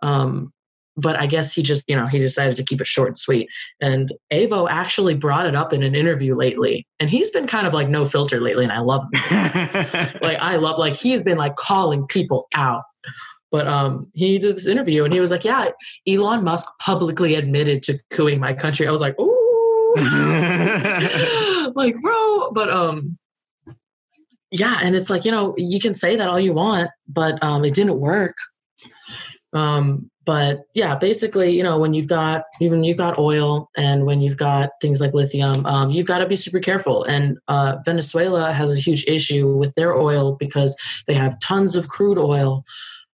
Um, but I guess he just you know he decided to keep it short and sweet. And Evo actually brought it up in an interview lately, and he's been kind of like no filter lately, and I love him. <laughs> like I love like he's been like calling people out. But um, he did this interview and he was like, "Yeah, Elon Musk publicly admitted to cooing my country." I was like, "Ooh." <laughs> like, bro, but um yeah, and it's like, you know, you can say that all you want, but um it didn't work. Um but yeah, basically, you know, when you've got even you've got oil and when you've got things like lithium, um, you've got to be super careful. And uh, Venezuela has a huge issue with their oil because they have tons of crude oil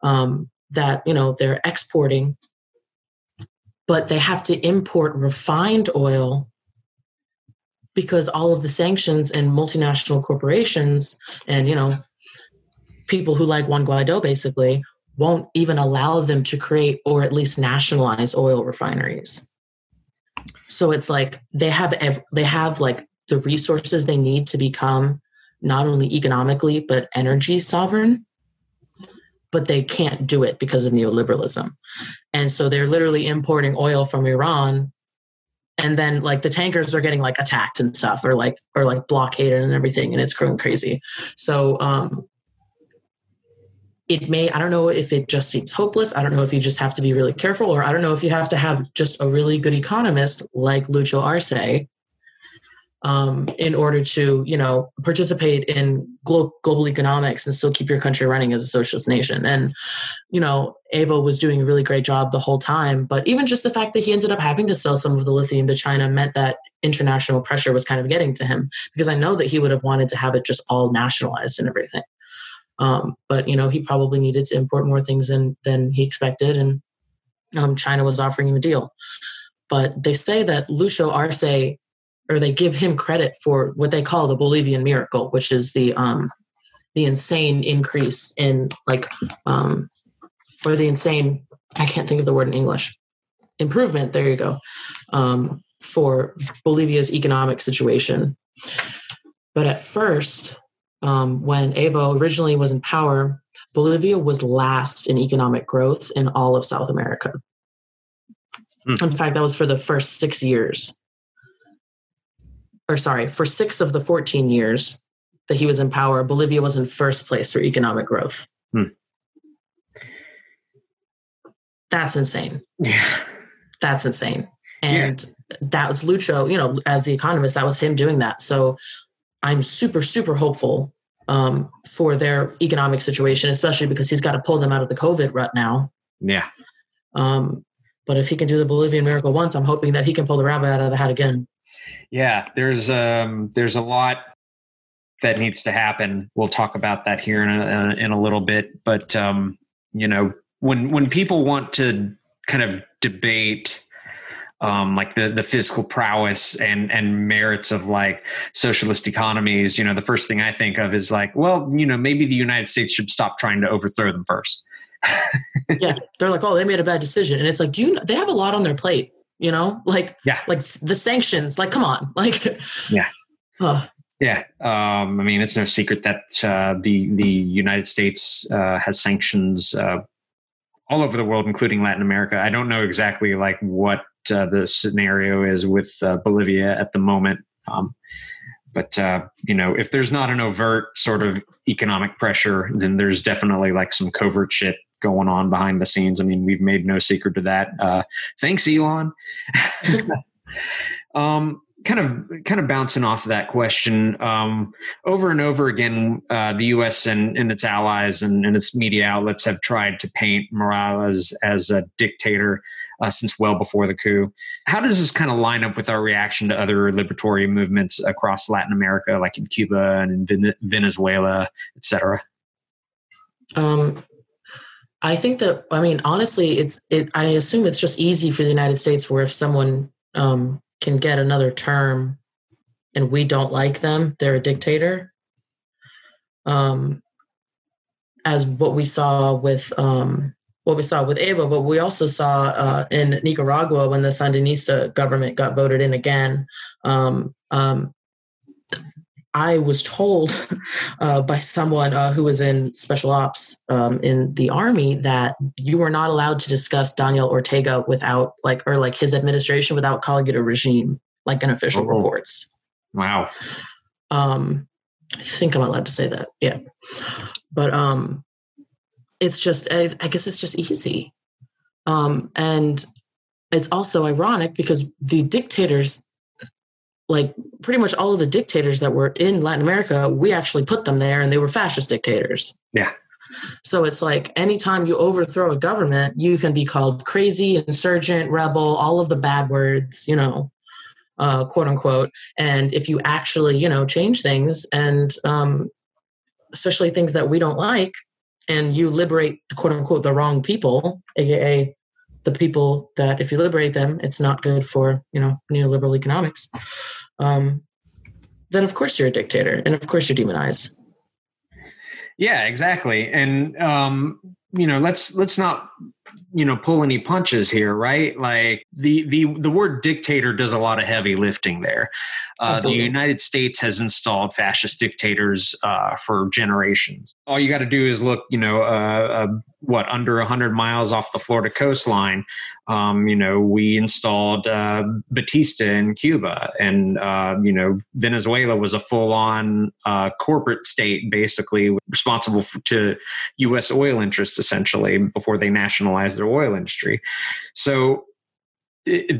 um, that you know they're exporting, but they have to import refined oil because all of the sanctions and multinational corporations and you know people who like Juan Guaido basically won't even allow them to create or at least nationalize oil refineries. So it's like they have ev- they have like the resources they need to become not only economically but energy sovereign but they can't do it because of neoliberalism. And so they're literally importing oil from Iran and then like the tankers are getting like attacked and stuff or like or like blockaded and everything and it's growing crazy so um it may i don't know if it just seems hopeless i don't know if you just have to be really careful or i don't know if you have to have just a really good economist like Lucho Arce um, in order to you know participate in glo- global economics and still keep your country running as a socialist nation. And you know evo was doing a really great job the whole time but even just the fact that he ended up having to sell some of the lithium to china meant that international pressure was kind of getting to him because i know that he would have wanted to have it just all nationalized and everything. Um, but you know he probably needed to import more things than than he expected and um, china was offering him a deal. But they say that lucho arce or they give him credit for what they call the Bolivian miracle, which is the um, the insane increase in like um, or the insane I can't think of the word in English improvement. There you go um, for Bolivia's economic situation. But at first, um, when Evo originally was in power, Bolivia was last in economic growth in all of South America. Mm. In fact, that was for the first six years or sorry, for six of the 14 years that he was in power, Bolivia was in first place for economic growth. Hmm. That's insane. Yeah. That's insane. And yeah. that was Lucho, you know, as the economist, that was him doing that. So I'm super, super hopeful um, for their economic situation, especially because he's got to pull them out of the COVID rut now. Yeah. Um, but if he can do the Bolivian miracle once, I'm hoping that he can pull the rabbit out of the hat again. Yeah, there's um, there's a lot that needs to happen. We'll talk about that here in a, in a little bit. But um, you know, when when people want to kind of debate um, like the the physical prowess and and merits of like socialist economies, you know, the first thing I think of is like, well, you know, maybe the United States should stop trying to overthrow them first. <laughs> yeah, they're like, oh, they made a bad decision, and it's like, do you? They have a lot on their plate you know like yeah. like the sanctions like come on <laughs> like yeah. Yeah um, i mean it's no secret that uh, the the united states uh, has sanctions uh, all over the world including latin america. I don't know exactly like what uh, the scenario is with uh, bolivia at the moment um, but uh, you know if there's not an overt sort of economic pressure then there's definitely like some covert shit going on behind the scenes. I mean, we've made no secret to that. Uh, thanks, Elon. <laughs> um, kind of kind of bouncing off of that question um, over and over again uh, the us and, and its allies and, and, its media outlets have tried to paint morales as a dictator uh, since well before the coup how does this kind of line up with our reaction to other liberatory movements across latin america like in cuba and in venezuela etc um, I think that I mean honestly, it's it. I assume it's just easy for the United States where if someone um, can get another term and we don't like them, they're a dictator. Um, as what we saw with um, what we saw with Evo, but we also saw uh, in Nicaragua when the Sandinista government got voted in again. Um, um, I was told <laughs> uh, by someone uh, who was in special ops um, in the army that you were not allowed to discuss Daniel Ortega without like or like his administration without calling it a regime, like in official oh. reports. Wow. Um, I think I'm allowed to say that. Yeah, but um, it's just I, I guess it's just easy, um, and it's also ironic because the dictators like pretty much all of the dictators that were in Latin America, we actually put them there and they were fascist dictators. Yeah. So it's like anytime you overthrow a government, you can be called crazy, insurgent, rebel, all of the bad words, you know, uh, quote unquote. And if you actually, you know, change things and um, especially things that we don't like, and you liberate quote unquote the wrong people, aka the people that if you liberate them, it's not good for, you know, neoliberal economics um, then of course you're a dictator and of course you're demonized. Yeah, exactly. And um, you know, let's let's not you know pull any punches here, right? Like the the the word dictator does a lot of heavy lifting there. Uh, the United States has installed fascist dictators uh, for generations. All you got to do is look, you know, uh, uh what under 100 miles off the Florida coastline. Um, you know, we installed uh, Batista in Cuba, and uh, you know, Venezuela was a full-on corporate state, basically responsible for, to U.S. oil interests, essentially, before they nationalized their oil industry. So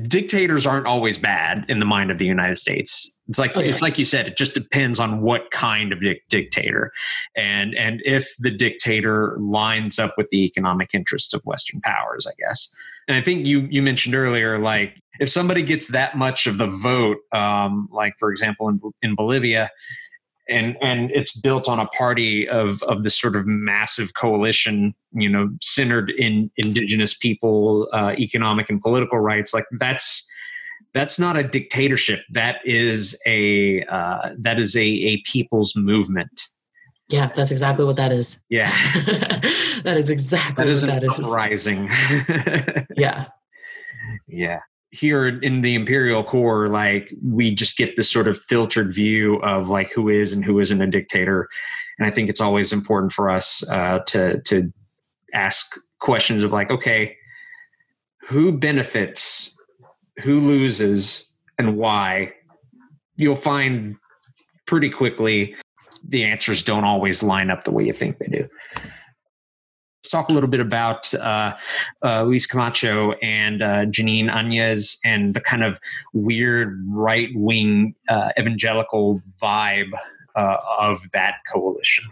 dictators aren't always bad in the mind of the United States. It's like okay. it's like you said. It just depends on what kind of dictator, and and if the dictator lines up with the economic interests of Western powers, I guess. And I think you you mentioned earlier, like if somebody gets that much of the vote, um, like for example in in Bolivia, and and it's built on a party of of this sort of massive coalition you know centered in indigenous people uh, economic and political rights. Like that's that's not a dictatorship. That is a uh, that is a a people's movement. Yeah that's exactly what that is. Yeah. <laughs> That is exactly that is what that is. rising <laughs> yeah. Yeah here in the imperial core like we just get this sort of filtered view of like who is and who isn't a dictator. And i think it's always important for us uh, to to ask questions of like okay who benefits who loses and why? You'll find pretty quickly the answers don't always line up the way you think they do Let's talk a little bit about uh, uh, Luis Camacho and uh, Jeanine Áñez and the kind of weird right wing uh, evangelical vibe uh, of that coalition.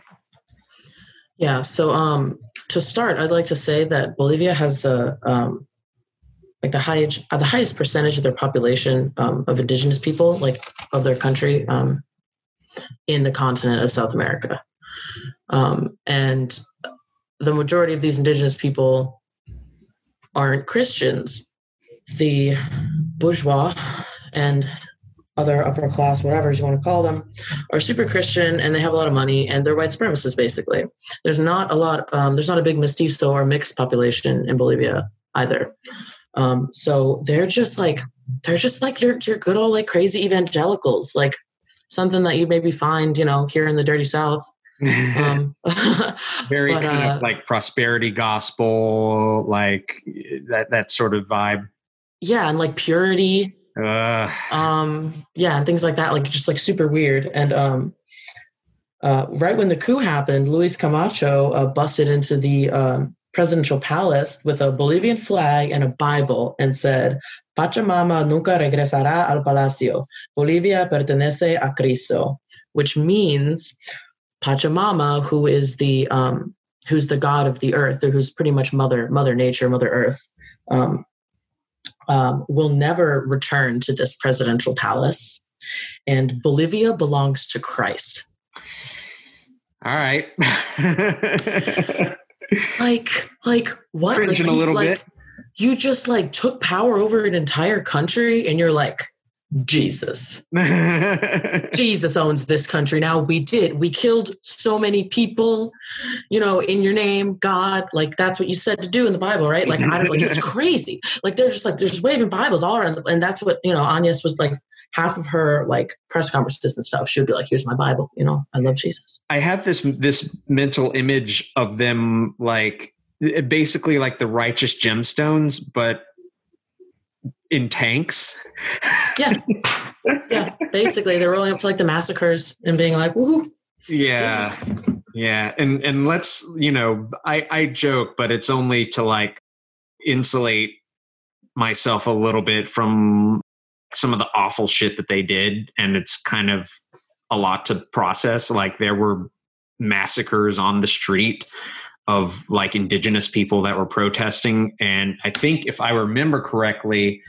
Yeah. So um, to start, I'd like to say that Bolivia has the um, like the highest uh, the highest percentage of their population um, of indigenous people, like of their country, um, in the continent of South America. Um, and the majority of these indigenous people aren't Christians. The bourgeois and other upper class, whatever you want to call them, are super Christian and they have a lot of money and they're white supremacists basically. There's not a lot, um, there's not a big mestizo or mixed population in Bolivia either. Um, so they're just like, they're just like your, your good old like crazy evangelicals, like something that you maybe find, you know, here in the dirty South um, <laughs> very but, kind uh, of like prosperity gospel, like that that sort of vibe. Yeah, and like purity. Uh. Um, yeah, and things like that, like just like super weird. And um, uh, right when the coup happened, Luis Camacho uh, busted into the um, presidential palace with a Bolivian flag and a Bible and said, Pachamama nunca regresará al palacio. Bolivia pertenece a Cristo, which means Pachamama, who is the um, who's the god of the earth, or who's pretty much mother Mother Nature, Mother Earth, um, um, will never return to this presidential palace, and Bolivia belongs to Christ. All right. <laughs> like, like what? Cringing like, a little like, bit. You just like took power over an entire country, and you're like, Jesus. <laughs> Jesus owns this country now. We did. We killed so many people, you know, in your name, God. Like that's what you said to do in the Bible, right? Like I don't like it's <laughs> crazy. Like they're just like they're just waving Bibles all around, and that's what you know. Áñez was like half of her like press conferences and stuff. She would be like, "Here's my Bible," you know. I love Jesus. I have this this mental image of them like basically like the righteous gemstones, but in tanks. Yeah. yeah. Basically, they're rolling up to like the massacres and being like, woohoo. Yeah. Jesus. Yeah. And and let's, you know, I, I joke, but it's only to like insulate myself a little bit from some of the awful shit that they did. And it's kind of a lot to process. Like there were massacres on the street of like indigenous people that were protesting. And I think if I remember correctly,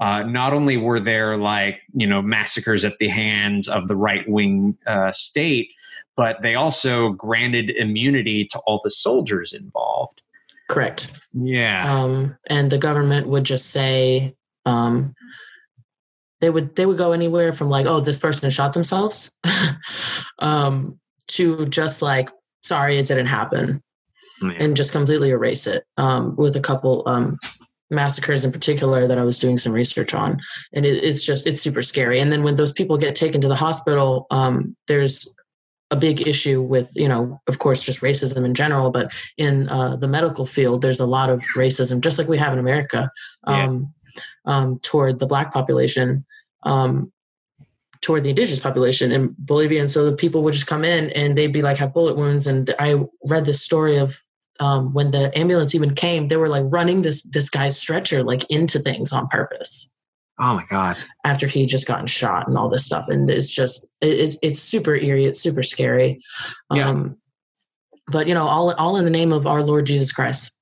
uh, not only were there like you know massacres at the hands of the right wing uh, state, but they also granted immunity to all the soldiers involved. Correct. Yeah. Um, and the government would just say, um, they would they would go anywhere from like, oh, this person shot themselves, <laughs> um, to just like, sorry, it didn't happen, Yeah. and just completely erase it. Um, with a couple um, massacres in particular that I was doing some research on, and it, it's just it's super scary. And then when those people get taken to the hospital, um, there's a big issue with you know of course just racism in general but in uh, the medical field there's a lot of racism just like we have in america um, um, toward the black population um, toward the indigenous population in bolivia and so the people would just come in and they'd be like have bullet wounds and i read this story of um, when the ambulance even came they were like running this this guy's stretcher like into things on purpose oh my god. after he just gotten shot and all this stuff and it's just it, it's it's super eerie it's super scary Yeah. um but you know all all in the name of our lord jesus christ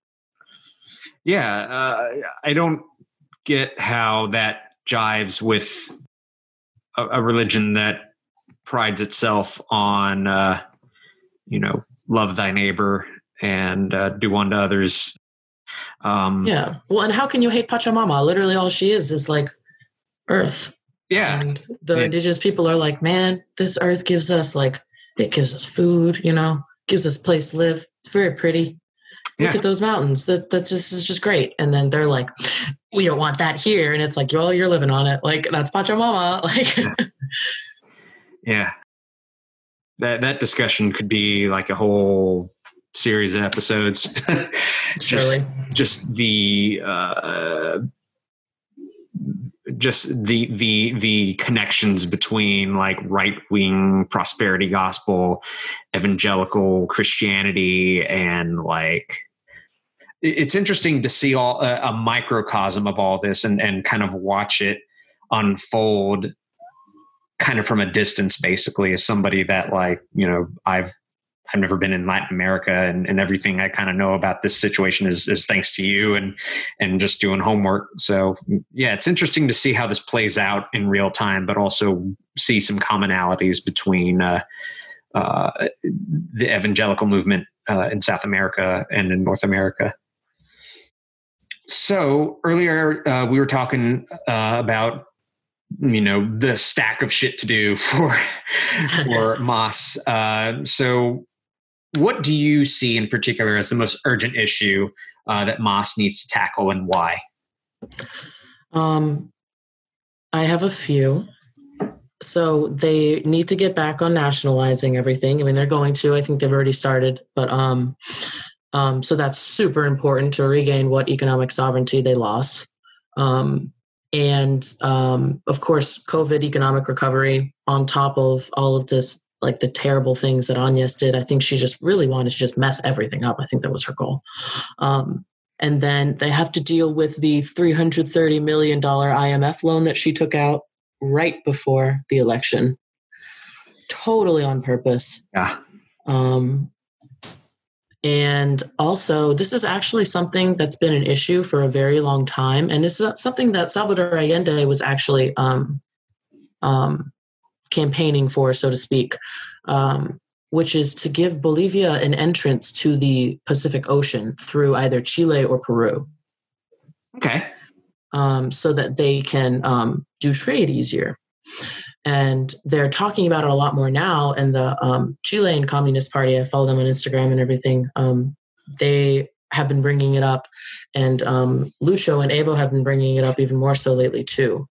Yeah. Uh, I don't get how that jives with a, a religion that prides itself on, uh, you know, love thy neighbor and uh, do unto others. Um, yeah well and how can you hate pachamama literally all she is is like earth Yeah. and the Yeah. indigenous people are like man this earth gives us like it gives us food you know gives us place to live it's very pretty look Yeah. at those mountains. That that's just this is just great. And then they're like we don't want that here. And it's like well you're living on it. Like that's pachamama <laughs> like Yeah. That that discussion could be like a whole series of episodes. <laughs> Just- surely. just the uh, just the the the connections between like right wing prosperity gospel, evangelical Christianity, and like it's interesting to see all a, a microcosm of all this and and kind of watch it unfold kind of from a distance basically as somebody that like you know i've i've never been in latin america and, and everything i kind of know about this situation is, is thanks to you and and just doing homework. So yeah it's interesting to see how this plays out in real time but also see some commonalities between uh, uh, the evangelical movement uh, in south america and in north america so earlier uh, we were talking uh, about you know the stack of shit to do <laughs> for for <laughs> MAS. Uh, so, what do you see in particular as the most urgent issue uh, that MAS needs to tackle, and why? Um, I have a few. So they need to get back on nationalizing everything. I mean, they're going to. I think they've already started, but um, um, so that's super important to regain what economic sovereignty they lost. Um, and um, of course, COVID economic recovery on top of all of this, like the terrible things that Áñez did. I think she just really wanted to just mess everything up. I think that was her goal. Um, And then they have to deal with the $330 million IMF loan that she took out right before the election. Totally on purpose. Yeah. Um, and also, this is actually something that's been an issue for a very long time. And it's something that Salvador Allende was actually um, um, campaigning for, so to speak, um, which is to give Bolivia an entrance to the Pacific Ocean through either Chile or Peru. Okay. Um, so that they can um, do trade easier and they're talking about it a lot more now. And the um, Chilean Communist Party, I follow them on Instagram and everything. Um, they have been bringing it up, and um, Lucho and Evo have been bringing it up even more so lately too.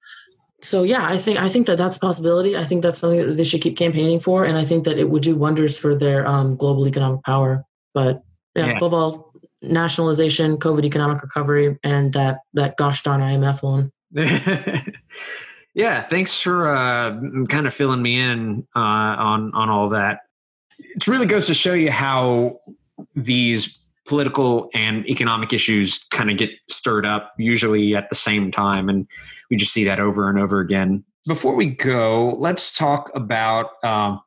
So yeah, I think I think that that's a possibility. I think that's something that they should keep campaigning for, and I think that it would do wonders for their um, global economic power. But yeah, yeah, above all, nationalization, COVID economic recovery, and that that gosh darn IMF loan. <laughs> Yeah, thanks for uh, kind of filling me in uh, on on all that. It really goes to show you how these political and economic issues kind of get stirred up usually at the same time, and we just see that over and over again. Before we go, let's talk about uh,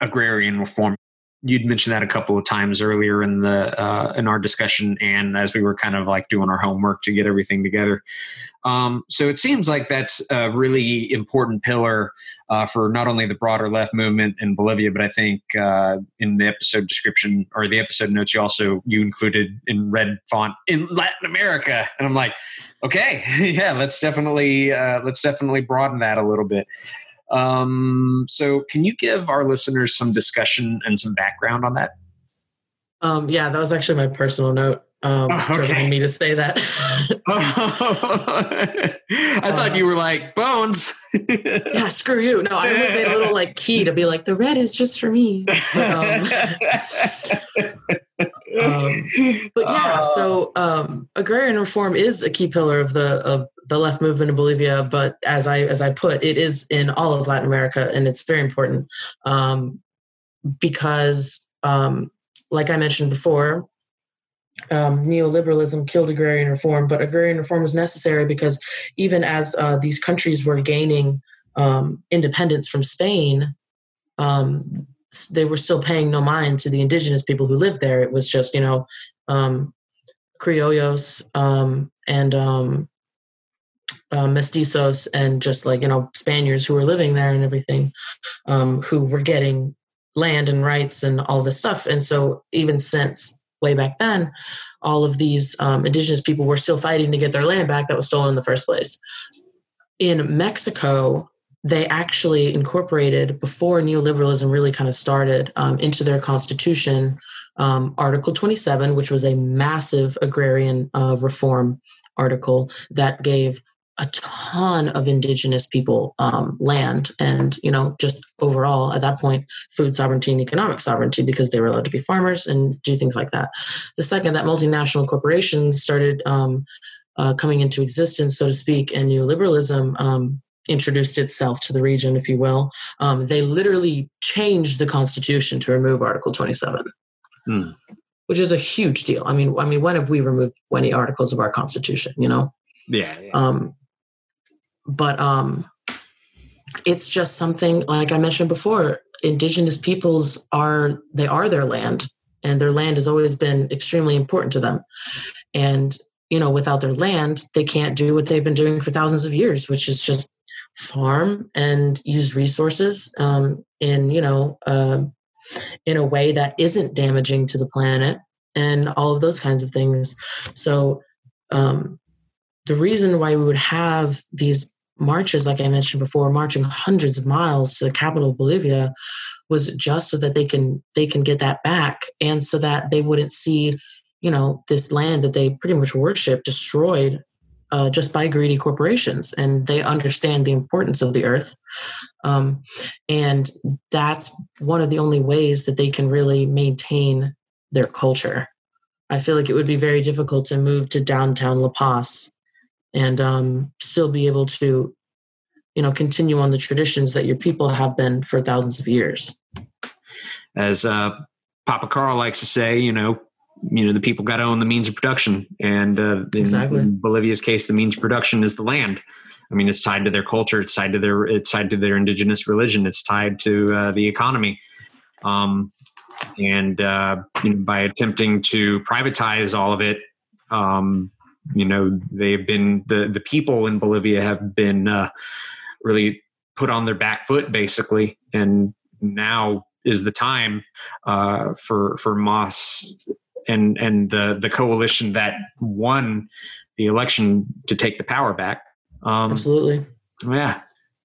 agrarian reform you'd mentioned that a couple of times earlier in the uh, in our discussion and as we were kind of like doing our homework to get everything together. Um, so it seems like that's a really important pillar uh, for not only the broader left movement in bolivia but i think uh, in the episode description or the episode notes you also you included in red font in latin america. And i'm like okay <laughs> yeah let's definitely uh, let's definitely broaden that a little bit um, so, can you give our listeners some discussion and some background on that? Um, yeah, that was actually my personal note. Um, oh, okay. me to say that. <laughs> I thought uh, you were like bones. yeah, screw you. No, I almost made a little like key to be like the red is just for me. But, um, <laughs> um, <laughs> but yeah, so um, agrarian reform is a key pillar of the of the left movement in Bolivia, but as I as I put, it is in all of Latin America, and it's very important um, because, um, like I mentioned before, um, neoliberalism killed agrarian reform, but agrarian reform was necessary because even as uh, these countries were gaining um, independence from Spain, um, they were still paying no mind to the indigenous people who lived there. It was just you know um, criollos um, and um, uh, mestizos and just like you know Spaniards who were living there and everything, um, who were getting land and rights and all this stuff. And so even since way back then, all of these um, indigenous people were still fighting to get their land back that was stolen in the first place. In Mexico, they actually incorporated before neoliberalism really kind of started um, into their constitution um, Article 27, which was a massive agrarian uh, reform article that gave a ton of indigenous people um, land and you know just overall at that point food sovereignty and economic sovereignty because they were allowed to be farmers and do things like that. The second that multinational corporations started um, uh, coming into existence so to speak and neoliberalism um, introduced itself to the region if you will um, they literally changed the constitution to remove article 27 hmm. which is a huge deal i mean i mean when have we removed 20 articles of our constitution you know yeah, yeah. Um, but um, it's just something like I mentioned before. Indigenous peoples are they are their land, and their land has always been extremely important to them. And you know, without their land, they can't do what they've been doing for thousands of years, which is just farm and use resources um, in you know uh, in a way that isn't damaging to the planet and all of those kinds of things. So um, the reason why we would have these marches, like I mentioned before, marching hundreds of miles to the capital of Bolivia, was just so that they can they can get that back, and so that they wouldn't see, you know, this land that they pretty much worship destroyed uh, just by greedy corporations, and they understand the importance of the earth, um, and that's one of the only ways that they can really maintain their culture. I feel like it would be very difficult to move to downtown La Paz and um, still be able to you know continue on the traditions that your people have been for thousands of years as uh, papa carl likes to say you know you know the people got to own the means of production, and uh, in, Exactly. in Bolivia's case, the means of production is the land. I mean, it's tied to their culture. It's tied to their. It's tied to their indigenous religion. It's tied to uh, the economy. Um, and uh, you know, by attempting to privatize all of it, um, you know, they've been the the people in Bolivia have been uh, really put on their back foot, basically, and now is the time uh, for for MAS and and the the coalition that won the election to take the power back. Um, Absolutely. yeah.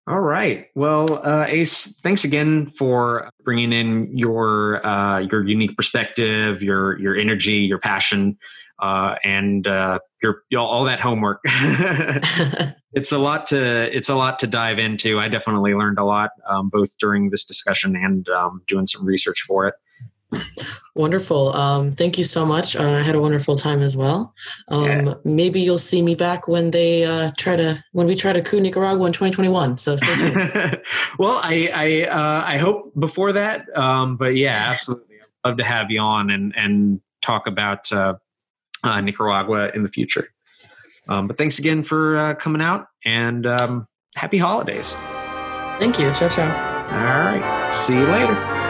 All right. Well, uh, Ace, thanks again for bringing in your uh, your unique perspective, your your energy, your passion, uh, and uh, your all that homework. <laughs> <laughs> it's a lot to it's a lot to dive into. I definitely learned a lot um, both during this discussion and um, doing some research for it. Wonderful. Um, thank you so much. Uh, I had a wonderful time as well. Um, Yeah. Maybe you'll see me back when they uh, try to when we try to coup Nicaragua in 2021. So stay tuned. <laughs> well, I I, uh, I hope before that, um, but yeah, absolutely, I'd love to have you on and and talk about uh, uh, Nicaragua in the future. Um, but thanks again for uh, coming out and um, happy holidays. Thank you. Ciao ciao. All right, see you later.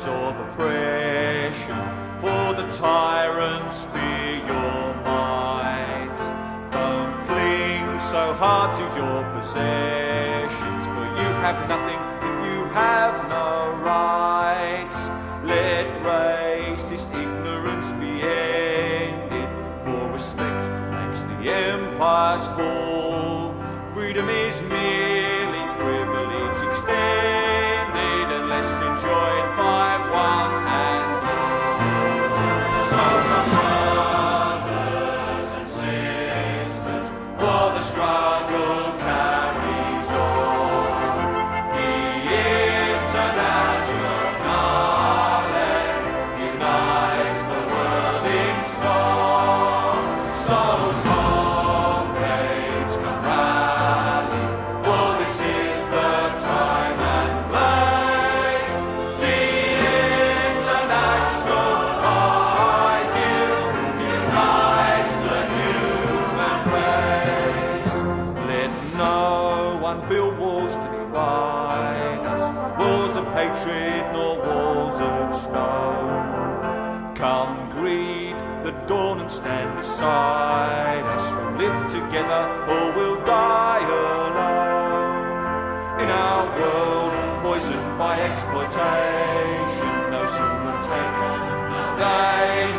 Of oppression, for the tyrants be your might. Don't cling so hard to your possessions, for you have nothing if you have no rights. Or we'll die alone. In our world poisoned by exploitation, who have taken, they